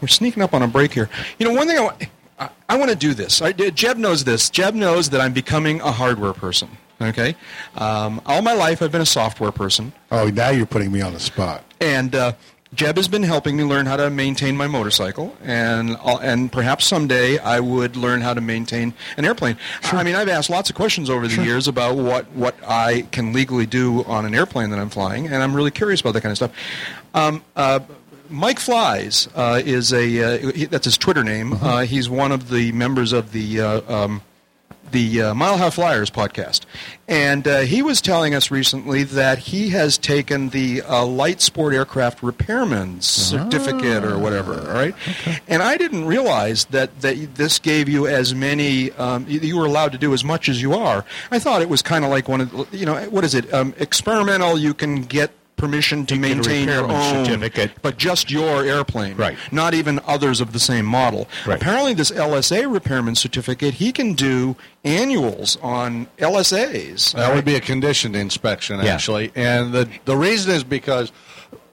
A: we're sneaking up on a break here. You know, one thing I, wa- I, I want to do this. I, Jeb knows this. Jeb knows that I'm becoming a hardware person. Okay. Um, all my life, I've been a software person.
D: Oh, now you're putting me on the spot.
A: And uh, Jeb has been helping me learn how to maintain my motorcycle, and I'll- and perhaps someday I would learn how to maintain an airplane. I mean, I've asked lots of questions over the years about what what I can legally do on an airplane that I'm flying, and I'm really curious about that kind of stuff. Um, uh, Mike Flies uh, is a uh, he, that's his Twitter name. Uh, he's one of the members of the. Uh, um, the uh, Mile High Flyers podcast. And uh, he was telling us recently that he has taken the uh, Light Sport Aircraft Repairman's certificate or whatever, all right? And I didn't realize that, that this gave you as many, um, you- were allowed to do as much as you are. I thought it was kind of like one of, the- you know, what is it? Um, experimental, you can get permission to
H: You
A: maintain your own
H: certificate.
A: but just your airplane
H: Right.
A: not even others of the same model
H: Right.
A: apparently this lsa repairman certificate he can do annuals on lsas
Q: That would be a conditioned inspection,
A: Yeah.
Q: actually. And the, the reason is because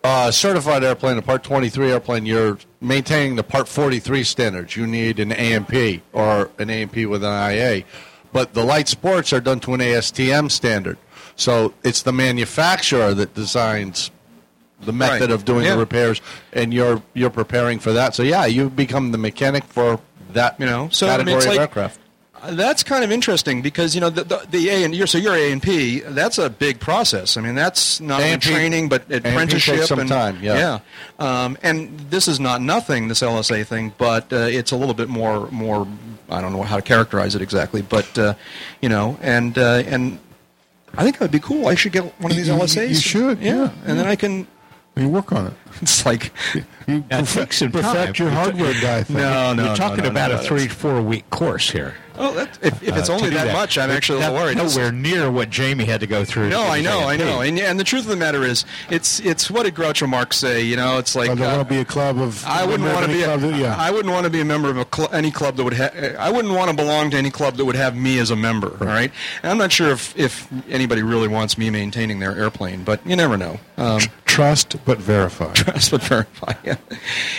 Q: uh, certified airplane, a Part 23 airplane, you're maintaining the Part 43 standards. You need an AMP or an AMP with an IA. But the light sports are done to an ASTM standard. So it's the manufacturer that designs the method
A: Right.
Q: of doing
A: Yeah.
Q: the repairs, and you're you're preparing for that. So yeah, you become the mechanic for that
A: you know so I mean, it's
Q: of
A: like,
Q: aircraft.
A: uh, That's kind of interesting because you know the the, the A and you're so you're A and P. That's a big process. I mean, that's not only training but
Q: A&P
A: apprenticeship
Q: takes some
A: and
Q: time, yeah.
A: Um, and this is not nothing this LSA thing, but uh, it's a little bit more more. I don't know how to characterize it exactly, but uh, you know, and uh, and I think that'd be cool. I should get one of these
D: You- you-
A: LSAs.
D: you should, yeah,
A: and then I can.
D: You work on it. <laughs>
A: It's like
D: you
H: take some
D: perfect your hardware guy thing.
A: No, no,
H: You're talking
A: no, no,
H: about
A: no,
H: a three, four week course here.
A: Oh, that, if, if it's
H: uh,
A: only
H: do
A: that, much, I'm actually a little worried.
H: Nowhere near what Jamie had to go through.
A: No, I know, I know, and and the truth of the matter is, it's it's what did Groucho Marx say? You know, it's like
D: I don't
A: uh,
D: want to be a club of.
A: I wouldn't want to be. A,
D: that- yeah.
A: I wouldn't want to be a member of a cl- any club that would. Ha- I wouldn't want to belong to any club that would have me as a member. All right, and I'm not sure if if anybody really wants me maintaining their airplane, but you never know. Um,
D: Trust but verify. <laughs>
A: trust but verify. Yeah,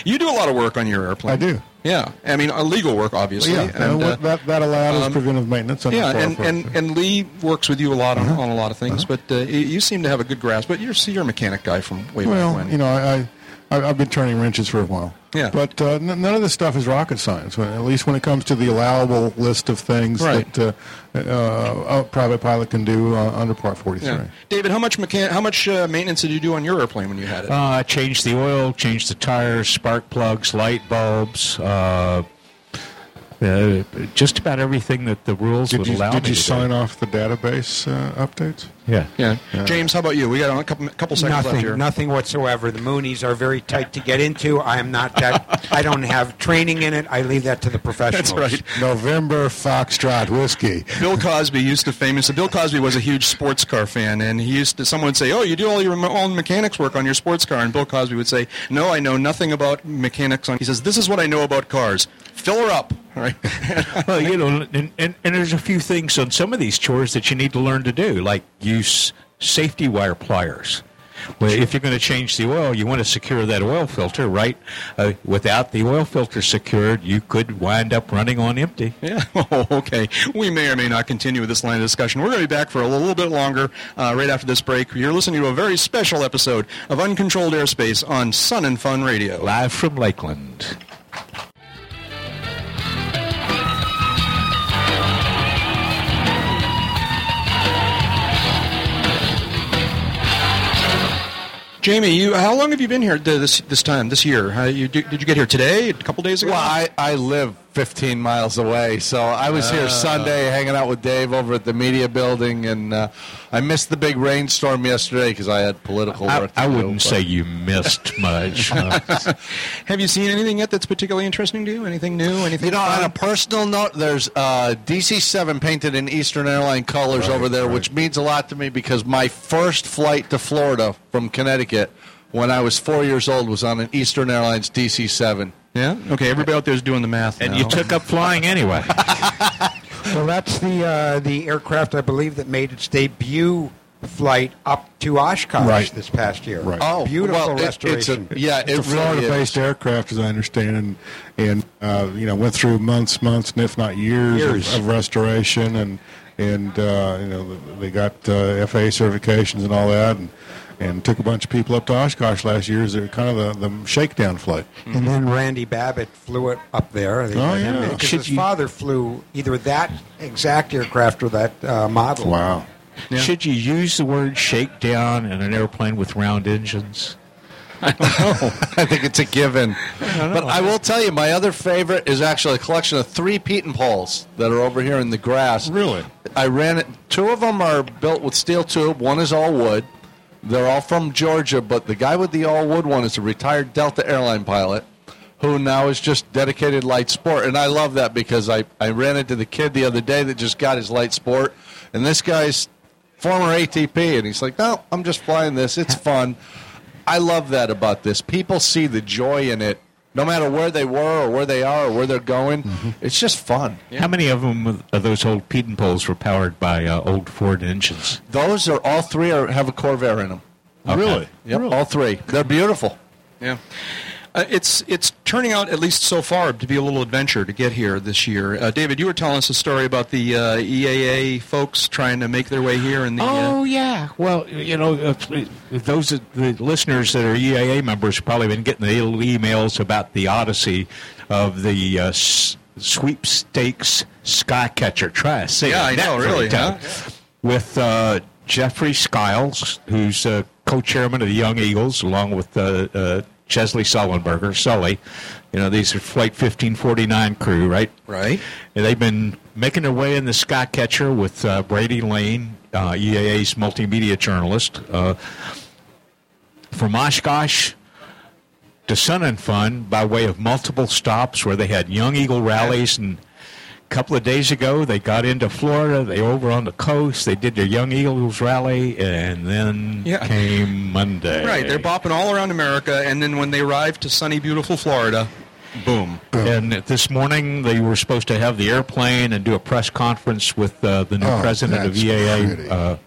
A: you do a lot of work on your airplane.
D: I do.
A: Yeah, I mean, uh, legal work, obviously.
D: yeah,
A: and,
D: and
A: uh,
D: that that allowed is
A: um,
D: preventive maintenance.
A: yeah, and, and, and Lee works with you a lot on,
D: Uh-huh.
A: on a lot of things, but uh, you- you seem to have a good grasp. But you're see, you're a mechanic guy from way
D: well,
A: back when.
D: you know, I, I I've been turning wrenches for a while.
A: Yeah.
D: But uh, n- none of this stuff is rocket science. At least when it comes to the allowable list of things
A: Right.
D: that uh, uh, a private pilot can do uh, under Part 43.
A: Yeah. David, how much mechan- how much uh, maintenance did you do on your airplane when you had it?
H: Uh, I changed the oil, changed the tires, spark plugs, light bulbs, uh, just about everything that the rules
D: Did
H: would
D: you,
H: allow
D: did
H: me
D: you
H: to
D: sign
H: do.
D: off the database uh, updates?
H: Yeah.
A: yeah.
D: Yeah.
A: James, how about you? We got a couple couple seconds left here.
I: Nothing, nothing whatsoever. The Mooneys are very tight to get into. I am not that. I don't have training in it. I leave that to the professionals.
A: That's right.
D: November Foxtrot Whiskey.
A: Bill Cosby used to famous. Bill Cosby was a huge sports car fan, and he used to. Someone would say, "Oh, you do all your own mechanics work on your sports car," and Bill Cosby would say, "No, I know nothing about mechanics." On he says, "This is what I know about cars. Fill her up." Right. <laughs>
H: well, you know, and, and, and there's a few things on some of these chores that you need to learn to do, like use safety wire pliers. Well, if you're going to change the oil, you want to secure that oil filter, right? Uh, without the oil filter secured, you could wind up running on empty.
A: Yeah. <laughs> Oh, okay. We may or may not continue with this line of discussion. We're going to be back for a little bit longer uh, right after this break. You're listening to a very special episode of Uncontrolled Airspace on Sun and Fun Radio.
H: Live from Lakeland.
A: Jamie, you how long have you been here this this time this year? How you did you get here today? A couple days ago?
Q: Well, I, I live 15 miles away. So I was here
A: Ah.
Q: Sunday hanging out with Dave over at the media building, and uh, I missed the big rainstorm yesterday because I had political
H: I,
Q: work. to
H: I wouldn't say you missed much. <laughs>
A: Have you seen anything yet that's particularly interesting to you? Anything new? Anything?
Q: You know,
A: fun?
Q: on a personal note, there's uh, DC-7 painted in Eastern Airline colors over there, which means a lot to me because my first flight to Florida from Connecticut when I was four years old was on an Eastern Airlines DC-7.
A: Yeah. Okay. Everybody out there's doing the math.
H: and
A: now.
H: you took up flying anyway. <laughs>
I: Well, that's the uh, the aircraft I believe that made its debut flight up to Oshkosh
D: Right.
I: this past year.
D: Right.
Q: Oh,
I: beautiful
Q: well, it- it's a-
I: restoration.
Q: yeah,
D: It's
Q: it
D: a Florida-based
Q: is.
D: aircraft, as I understand, and and uh, you know went through months, months, and if not years,
I: Years.
D: Of, of restoration, and and uh, you know they got uh, FAA certifications and all that, and and took a bunch of people up to Oshkosh last year as their kind of the, the shakedown flight.
I: And then Randy Babbitt flew it up there. They
D: Oh, yeah.
I: in, 'cause
H: Should
I: his
H: you-
I: father flew either that exact aircraft or that uh, model.
D: Wow.
H: Should you use the word shakedown in an airplane with round engines?
Q: I know. <laughs> I think it's a given. but I will tell you, my other favorite is actually a collection of three Pietenpols that are over here in the grass.
D: Really?
Q: I ran it. Two of them are built with steel tube. One is all wood. They're all from Georgia, but the guy with the all wood one is a retired Delta airline pilot who now is just dedicated light sport. And I love that because I, I ran into the kid the other day that just got his light sport. And this guy's former ATP. And he's like, no, I'm just flying this. It's fun. I love that about this. People see the joy in it. No matter where they were or where they are or where they're going, it's just fun.
H: How many of them of those old Pietenpols were powered by uh, old Ford engines?
Q: Those are all three are, have a Corvair in them.
H: Okay.
D: Really?
Q: Yep, all three. They're beautiful.
A: Yeah. Uh, it's it's turning out at least so far to be a little adventure to get here this year. Uh, David, you were telling us a story about the uh, EAA folks trying to make their way here, and the
H: Oh
A: uh,
H: yeah. Well, you know, uh, those the listeners that are EAA members have probably been getting the little emails about the odyssey of the uh, s- sweepstakes skycatcher. Try to say
A: Yeah, I know, really, huh?
H: With uh, Jeffrey Skiles, who's uh, co-chairman of the Young Eagles, along with uh, Chesley Sullenberger, Sully. You know, these are Flight 1549 crew, right?
A: Right.
H: And they've been making their way in the Skycatcher with uh, Brady Lane, uh, EAA's multimedia journalist. Uh, from Oshkosh to Sun and Fun by way of multiple stops where they had Young Eagle rallies. And couple of days ago, they got into Florida. They were over on the coast. They did their Young Eagles rally. And then
A: Yeah.
H: came Monday.
A: right, they're bopping all around America, and then when they arrived to sunny, beautiful Florida, boom.
H: And this morning they were supposed to have the airplane and do a press conference with uh, the new
D: Oh,
H: president of EAA, uh,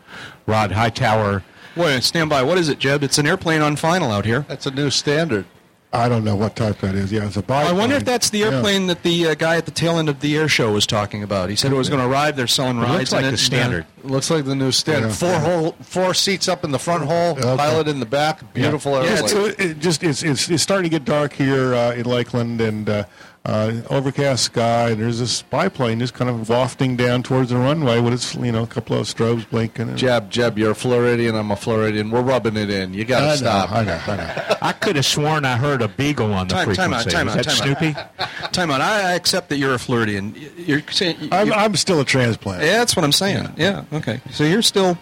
H: Rod Hightower.
A: Wait, stand by. What is it, Jeb? It's an airplane on final out here.
Q: That's a new standard.
D: I don't know what type that is. Yeah, it's a biplane.
A: I wonder if that's the
D: Yeah.
A: airplane that the uh, guy at the tail end of the air show was talking about. He said it was going to arrive. They're selling
H: It
A: rides.
H: looks like
A: in
H: the
A: it,
H: standard.
Q: Looks like the new standard.
D: Yeah.
Q: Four hole, four seats up in the front hole,
D: Okay.
Q: pilot in the back. Beautiful
A: Yeah,
D: Yeah,
Q: airplane.
D: so it just it's, it's it's starting to get dark here uh, in Lakeland and uh, uh, overcast sky. And there's this biplane just kind of wafting down towards the runway with its you know a couple of strobes blinking. And,
Q: Jeb, Jeb, you're a Floridian. I'm a Floridian. We're rubbing it in. You got
D: I
Q: to
D: know,
Q: stop.
D: I know, I know. <laughs>
H: I could have sworn I heard a beagle on the
A: Time, time out,
H: frequency.
A: time
H: Was
A: out,
H: that
A: time out.
H: Snoopy? <laughs>
A: Time out. I I accept that you're a Floridian. You're saying. you-
D: I'm,
A: you-
D: I'm still a transplant,
A: yeah, that's what I'm saying. Yeah. Okay. So you're still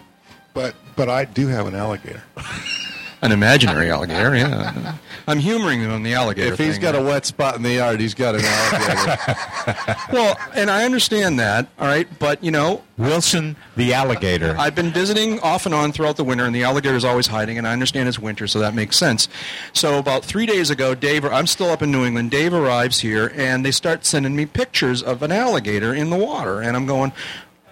D: but but I do have an alligator. <laughs>
A: an imaginary alligator. Yeah. I'm humoring him on the alligator.
Q: If he's
A: thing.
Q: got a wet spot in the yard, he's got an alligator. <laughs>
A: well, and I understand that. All right, but you know,
H: Wilson the alligator.
A: I've been visiting off and on throughout the winter, and the alligator is always hiding. And I understand it's winter, so that makes sense. So about three days ago, Dave, I'm still up in New England. Dave arrives here, and they start sending me pictures of an alligator in the water, and I'm going.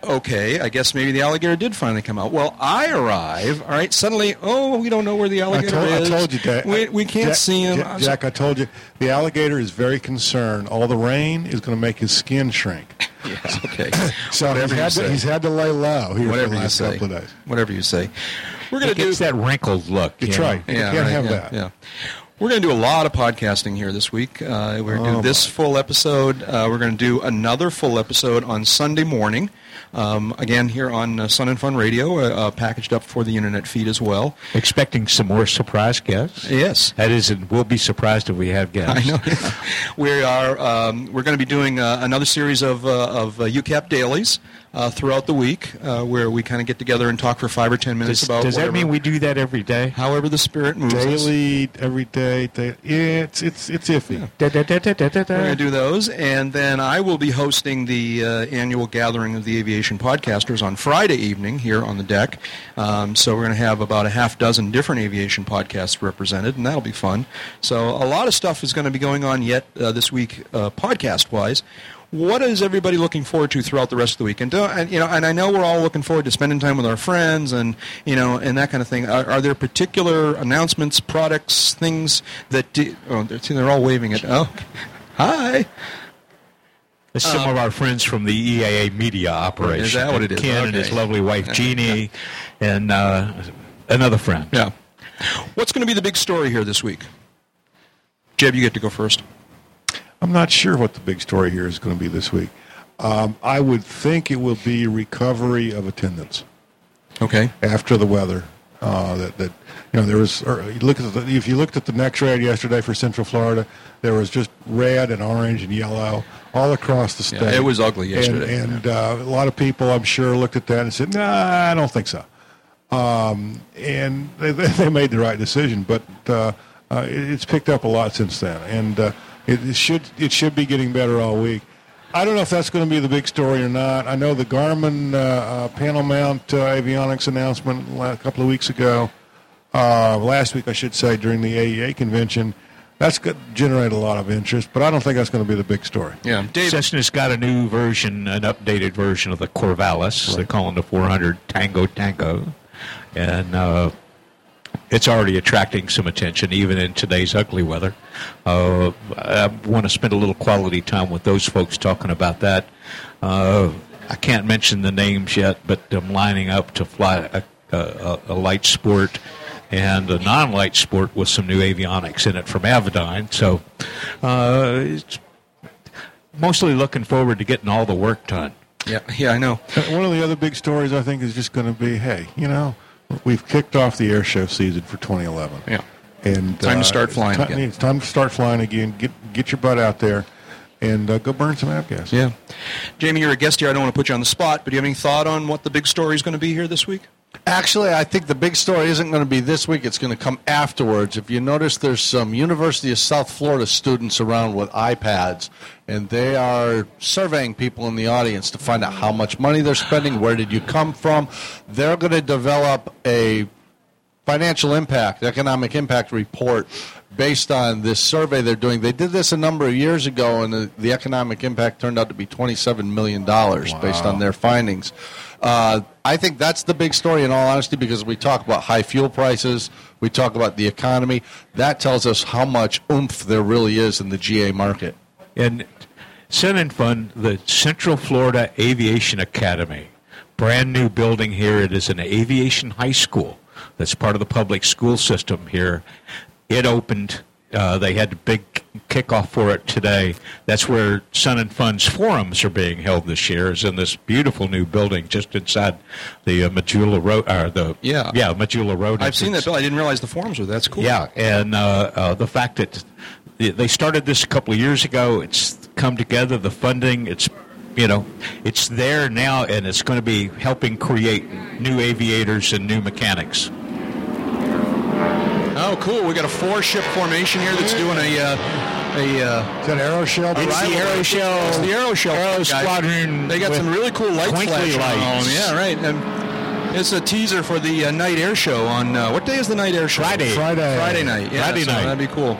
A: Okay, I guess maybe the alligator did finally come out. Well, I arrive. All right, suddenly, oh, we don't know where the alligator
D: I
A: alligator
D: told, I told you, Jack.
A: We, we can't
D: Jack-
A: see him.
D: Jack, Jack, I told you, the alligator is very concerned. All the rain is going to make his skin shrink. <laughs>
A: Yes, okay. <laughs>
D: So
A: Whatever
D: he's had, to, he's had to lay low here
A: Whatever
D: for the
A: you
D: last
A: say.
D: couple of days.
A: Whatever you say. We're going to do
H: that wrinkled look.
D: That's
H: you know.
D: right. You can't
A: right,
D: have
A: yeah,
D: that.
A: Yeah. We're going to do a lot of podcasting here this week. Uh, we're going to
D: Oh,
A: do this full episode. Uh, we're going to do another full episode on Sunday morning. Um, again, here on uh, Sun and Fun Radio, uh, uh, packaged up for the internet feed as well.
H: Expecting some more surprise guests?
A: Yes.
H: That is, and we'll be surprised if we have guests.
A: I know. <laughs> we are. Um, we're going to be doing uh, another series of uh, of uh, UCAP dailies uh, throughout the week, uh, where we kind of get together and talk for five or ten minutes
H: Does,
A: about.
H: does that mean we do that every day?
A: However, the spirit moves. us.
D: Daily, every day. day yeah, it's it's it's iffy.
A: We're going to do those, and then I will be hosting the uh, annual gathering of the aviation podcasters on Friday evening here on the deck. Um, so we're going to have about a half dozen different aviation podcasts represented, and that'll be fun. So a lot of stuff is going to be going on yet uh, this week, uh, podcast-wise. What is everybody looking forward to throughout the rest of the week? And, and you know, and I know we're all looking forward to spending time with our friends and you know, and that kind of thing. Are, are there particular announcements, products, things that? Do, oh, they're, see, they're all waving it. Oh, <laughs> hi.
H: It's some
A: Um,
H: of our friends from the EAA media operation.
A: Is that what it is?
H: Ken and his lovely wife Jeannie, and uh, another friend.
A: Yeah. What's going to be the big story here this week? Jeb, you get to go first.
D: I'm not sure what the big story here is going to be this week. Um, I would think it will be recovery of attendance.
A: Okay.
D: After the weather, uh, that that you know there was. You look at the, if you looked at the NEXRAD yesterday for Central Florida, there was just red and orange and yellow all across the
A: Yeah,
D: state.
A: it was ugly yesterday.
D: And, and uh, a lot of people, I'm sure, looked at that and said, "Nah, I don't think so." Um, and they, <laughs> they made the right decision, but uh, uh, it's picked up a lot since then, and uh, it, it should it should be getting better all week. I don't know if that's going to be the big story or not. I know the Garmin uh, uh, panel mount uh, avionics announcement a couple of weeks ago, uh, last week I should say during the AEA convention, that's got, generated a lot of interest, but I don't think that's going to be the big story.
A: Yeah, Dave.
H: Cessna's got a new version, an updated version of the Corvallis. They're calling the 400 Tango Tango, and uh, it's already attracting some attention, even in today's ugly weather. Uh, I want to spend a little quality time with those folks talking about that. Uh, I can't mention the names yet, but I'm lining up to fly a, a, a light sport and a non-light sport with some new avionics in it from Avidyne. So uh, it's mostly looking forward to getting all the work done.
A: Yeah, yeah, I know.
D: One of the other big stories I think is just going to be, hey, you know, we've kicked off the air show season for 2011.
A: Yeah.
D: And
A: Time to
D: uh,
A: start
D: it's
A: flying
D: ti-
A: again.
D: It's time to start flying again. Get get your butt out there, and uh, go burn some avgas.
A: Yeah. Jamie, you're a guest here. I don't want to put you on the spot, but do you have any thought on what the big story is going to be here this week?
Q: Actually, I think the big story isn't going to be this week. It's going to come afterwards. If you notice, there's some University of South Florida students around with iPads, and they are surveying people in the audience to find out how much money they're spending, where did you come from. They're going to develop a financial impact, economic impact report based on this survey they're doing. They did this a number of years ago, and the, the economic impact turned out to be $27 million based on their findings. Uh, I think that's the big story, in all honesty, because we talk about high fuel prices, we talk about the economy. That tells us how much oomph there really is in the GA market.
H: And Sun and Fun, the Central Florida Aviation Academy, brand new building here. It is an aviation high school that's part of the public school system here. It opened. Uh, they had a big kickoff for it today. That's where Sun and Fun's forums are being held this year. Is in this beautiful new building just inside the uh, Medulla Road. Or the
A: Yeah.
H: yeah Medulla Road.
A: I've seen that bill. I didn't realize the forums were. That's cool.
H: Yeah, and uh, uh, the fact that they started this a couple of years ago, it's come together. The funding, it's you know, it's there now, and it's going to be helping create new aviators and new mechanics.
A: Oh, cool. We got a four ship formation here that's doing a. Uh, a uh,
D: Is that AeroShell?
H: It's the AeroShell-
A: It's the
H: AeroShell.
A: Guys.
H: Squadron
A: They got some really cool light
H: twinkly
A: flashing on
H: lights.
A: them. Yeah, right. And it's a teaser for the uh, night air show on uh, what day is the night air show?
H: Friday.
D: Friday.
A: Friday night. Yeah,
H: Friday
A: so
H: night.
A: That'd be cool.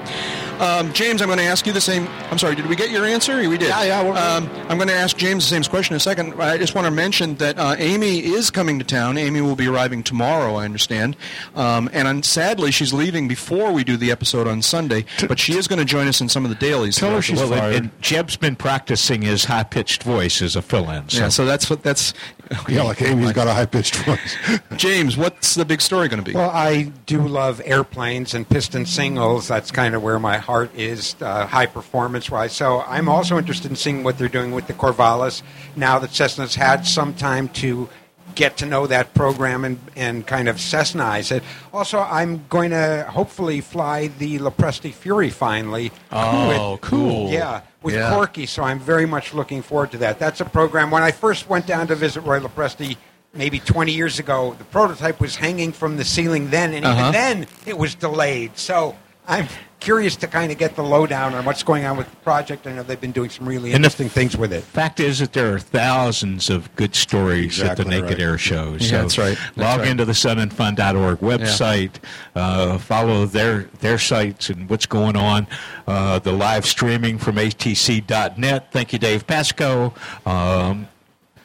A: Um, James, I'm going to ask you the same. I'm sorry. Did we get your answer? We did.
Q: Yeah, yeah, we're.
A: Um, I'm going to ask James the same question in a second. I just want to mention that uh, Amy is coming to town. Amy will be arriving tomorrow, I understand. Um, and um, sadly, she's leaving before we do the episode on Sunday. But she is going to join us in some of the dailies.
D: Tell her she's
A: week.
H: Well, and,
D: fired.
H: and Jeb's been practicing his high pitched voice as a fill in. So.
A: Yeah, so that's what that's <laughs>
D: Yeah, like Amy's got a high pitched voice. <laughs>
A: James, what's the big story going to be?
I: Well, I do love airplanes and piston singles. That's kind of where my heart is, uh, high performance wise. So I'm also interested in seeing what they're doing with the Corvallis now that Cessna's had some time to get to know that program and, and kind of Cessnize it. Also, I'm going to hopefully fly the Lopresti Fury finally.
H: Oh,
I: with-
H: cool.
I: Yeah, with
H: Yeah.
I: Corky. So I'm very much looking forward to that. That's a program. When I first went down to visit Roy Lopresti maybe 20 years ago, the prototype was hanging from the ceiling then, and
A: Uh-huh.
I: even then it was delayed. So I'm curious to kind of get the lowdown on what's going on with the project. I know they've been doing some really interesting things with it.
H: Fact is that there are thousands of good stories at the Naked
I: right.
H: Air shows.
A: Yeah, that's right. That's
H: log
A: right.
H: into the sunandfun.org website, uh, follow their their sites and what's going on. Uh, the live streaming from atc.net. Thank you, Dave Pascoe. Um,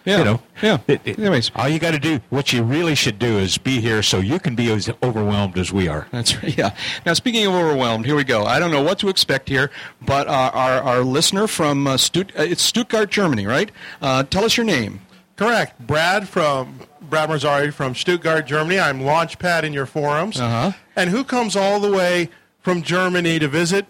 A: Yeah.
H: You know,
A: Yeah.
H: it- it- all you got to do, what you really should do, is be here so you can be as overwhelmed as we are.
A: That's right. Yeah. Now, speaking of overwhelmed, here we go. I don't know what to expect here, but uh, our our listener from uh, Stutt- uh, it's Stuttgart, Germany, right? Uh, tell us your name.
O: Correct. Brad from Brad Marzari from Stuttgart, Germany. I'm Launchpad in your forums.
A: Uh-huh.
O: And who comes all the way from Germany to visit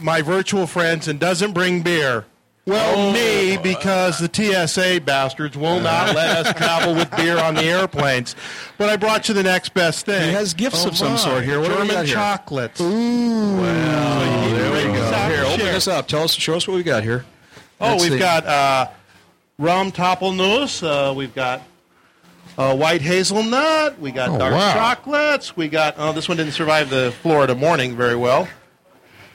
O: my virtual friends and doesn't bring beer? Well,
A: Oh.
O: me, because the TSA bastards will not let us <laughs> travel with beer on the airplanes. But I brought you the next best thing.
A: He has gifts
O: Oh,
A: of some
O: my.
A: sort here. What
O: German
A: got here?
O: chocolates.
A: Ooh. Well, there we go.
O: Stop
A: Here, open
O: share.
A: this up. Tell us, show us what we got here.
O: Oh,
A: Let's
O: we've
A: see.
O: got uh, rum toppelnuss. Uh, we've got uh, white hazelnut. We got
A: Oh,
O: dark
A: wow.
O: chocolates. We got. Oh, this one didn't survive the Florida morning very well.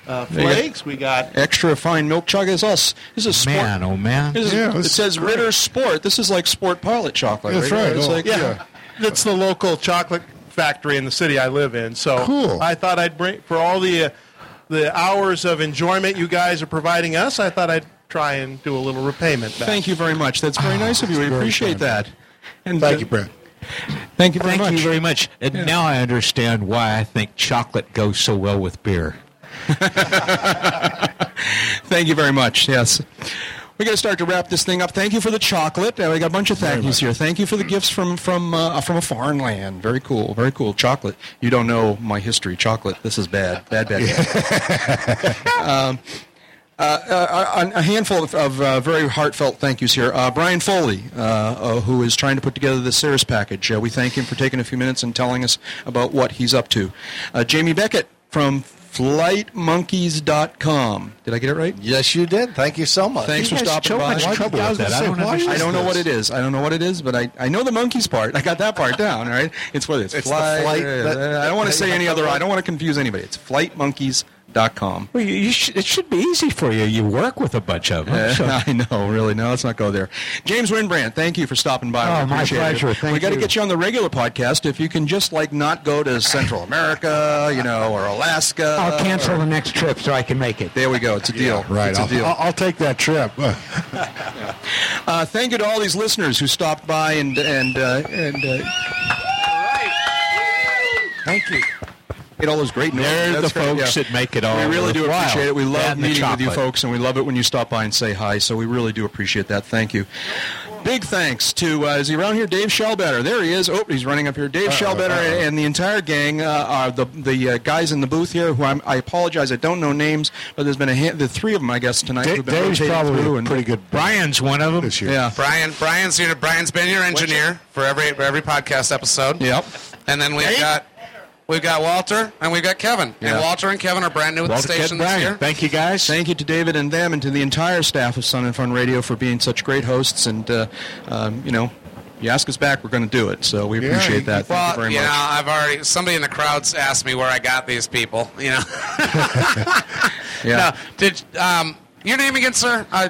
O: Uh,
A: There you
O: flakes. We got.
A: extra fine milk chocolate. Is us. This is sport.
H: Man, oh man.
A: This is,
O: Yeah,
A: it
O: this is
A: says
O: great.
A: Ritter Sport. This is like Sport Pilot chocolate.
D: That's right.
A: It's
D: Oh,
A: like,
O: Yeah, that's the local chocolate factory in the city I live in. So
D: Cool.
O: I thought I'd bring for all the uh, the hours of enjoyment you guys are providing us. I thought I'd try and do a little repayment. Back.
A: Thank you very much. That's very nice of you. We appreciate
D: kind.
A: that. And
D: Thank
A: uh,
D: you, Brad.
A: Thank you very much.
H: Thank
A: much.
H: you very much. And now I understand why I think chocolate goes so well with beer. <laughs>
A: Thank you very much. Yes. We got to start to wrap this thing up. Thank you for the chocolate. Uh, we got a bunch of thank yous here. Thank you for the gifts from from uh, from a foreign land. Very cool. Very cool. Chocolate. You don't know my history. Chocolate. This is bad. Bad. Bad. bad. <laughs> <laughs> um, uh, uh, a a handful of, of uh, very heartfelt thank yous here. Uh, Brian Foley, uh, uh, who is trying to put together the Cirrus package. Uh, we thank him for taking a few minutes and telling us about what he's up to. Uh, Jamie Beckett from FlightMonkeys.com. Did I get it right?
Q: Yes, you did. Thank you so much.
A: Thanks for stopping
H: so
A: by.
H: much trouble
D: I
H: with that. I
D: say,
H: don't
D: why is
H: understand.
A: I don't know what it is. I don't know what it is, but I, I know the monkeys part. I got that part <laughs> down. All right, it's what it's.
Q: It's the
A: flight.
Q: flight that-
A: I don't want to say any
Q: have to
A: other. I don't want to confuse anybody. It's FlightMonkeys.com.
H: Well, you, you should, it should be easy for you. You work with a bunch of them.
A: Uh,
H: so- <laughs>
A: I know, really. No, let's not go there. James Wynbrandt, thank you for stopping by.
H: Oh,
A: We
H: my
A: it.
H: pleasure. Thank
A: we got to get you on the regular podcast. If you can just like not go to Central America, you know, or Alaska.
R: I'll cancel
A: or-
R: the next trip so I can make it.
A: There we go. It's a deal.
D: Right.
A: It's a
D: I'll,
A: deal.
D: I'll, I'll take that trip. <laughs> <laughs>
A: Uh, thank you to all these listeners who stopped by and and uh, and. Uh,
R: Thank you.
A: Get all those great notes.
H: They're
A: That's
H: the
A: great,
H: folks
A: yeah.
H: that make it all
A: We really do
H: worthwhile.
A: appreciate it. We
H: That
A: love
H: and the
A: meeting with you folks, and we love it when you stop by and say hi. So we really do appreciate that. Thank you. Big thanks to, uh, is he around here? Dave Shellbetter. There he is. Oh, he's running up here. Dave Shellbetter and the entire gang uh, are the the uh, guys in the booth here who I'm, I apologize, I don't know names, but there's been a hand, the three of them, I guess, tonight.
D: Da-
A: who've been
D: Dave's probably a
A: and-
D: pretty good
H: Brian's one of them.
D: this year.
A: Yeah.
G: Brian, Brian's here. Brian's been your engineer for every for every podcast episode.
A: Yep.
G: And then we've got we've got Walter and we've got Kevin.
A: Yeah.
G: And Walter and Kevin are brand new with
H: Walter
G: the station
H: Ked
G: this
H: Brian.
G: year.
H: Thank you, guys.
A: Thank you to David and them and to the entire staff of Sun and Fun Radio for being such great hosts. And, uh, um, you know, you ask us back, we're going to do it. So we appreciate
D: you-
A: that. Thank
G: Well,
A: you very
G: you
A: much.
G: know, I've already somebody in the crowd's asked me where I got these people. You know, <laughs>
A: yeah.
G: no, did um, your name again, sir? Uh,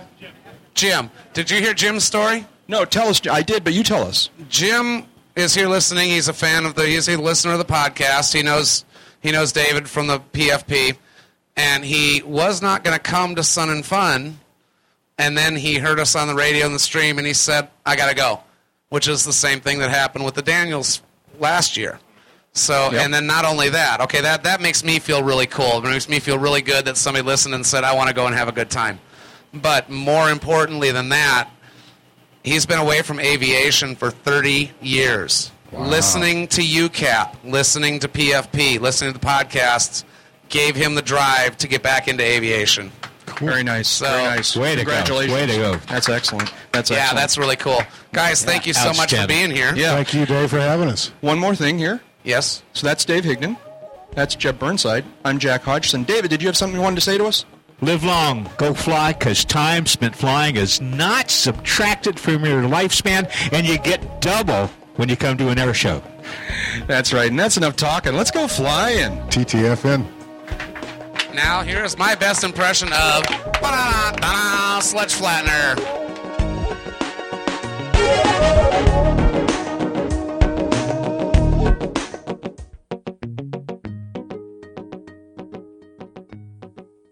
G: Jim. Did you hear Jim's story?
A: No, tell us. I did, but you tell us.
G: Jim is here listening. He's a fan of the. He's a listener of the podcast. He knows. He knows David from the PFP, and he was not going to come to Sun and Fun, and then he heard us on the radio and the stream, and he said, "I got to go," which is the same thing that happened with the Daniels last year. So,
A: Yep.
G: and then not only that, okay, that that makes me feel really cool. It makes me feel really good that somebody listened and said, "I want to go and have a good time." But more importantly than that, He's been away from aviation for 30 years. Listening to UCAP, listening to PFP, listening to the podcasts gave him the drive to get back into aviation.
A: Very nice. Very nice.
H: Way to go.
A: Congratulations.
H: Way to go.
A: That's excellent. That's
G: yeah, that's really cool. Guys, thank you so much for being here.
A: Yeah.
D: Thank you, Dave, for having us.
A: One more thing here.
G: Yes.
A: So that's Dave Higdon. That's Jeb Burnside. I'm Jack Hodgson. David, did you have something you wanted to say to us?
H: Live long, go fly, because time spent flying is not subtracted from your lifespan, and you get double when you come to an air show.
A: That's right, and that's enough talking. Let's go flying.
D: TTFN.
G: Now, here's my best impression of Sledge Flattener.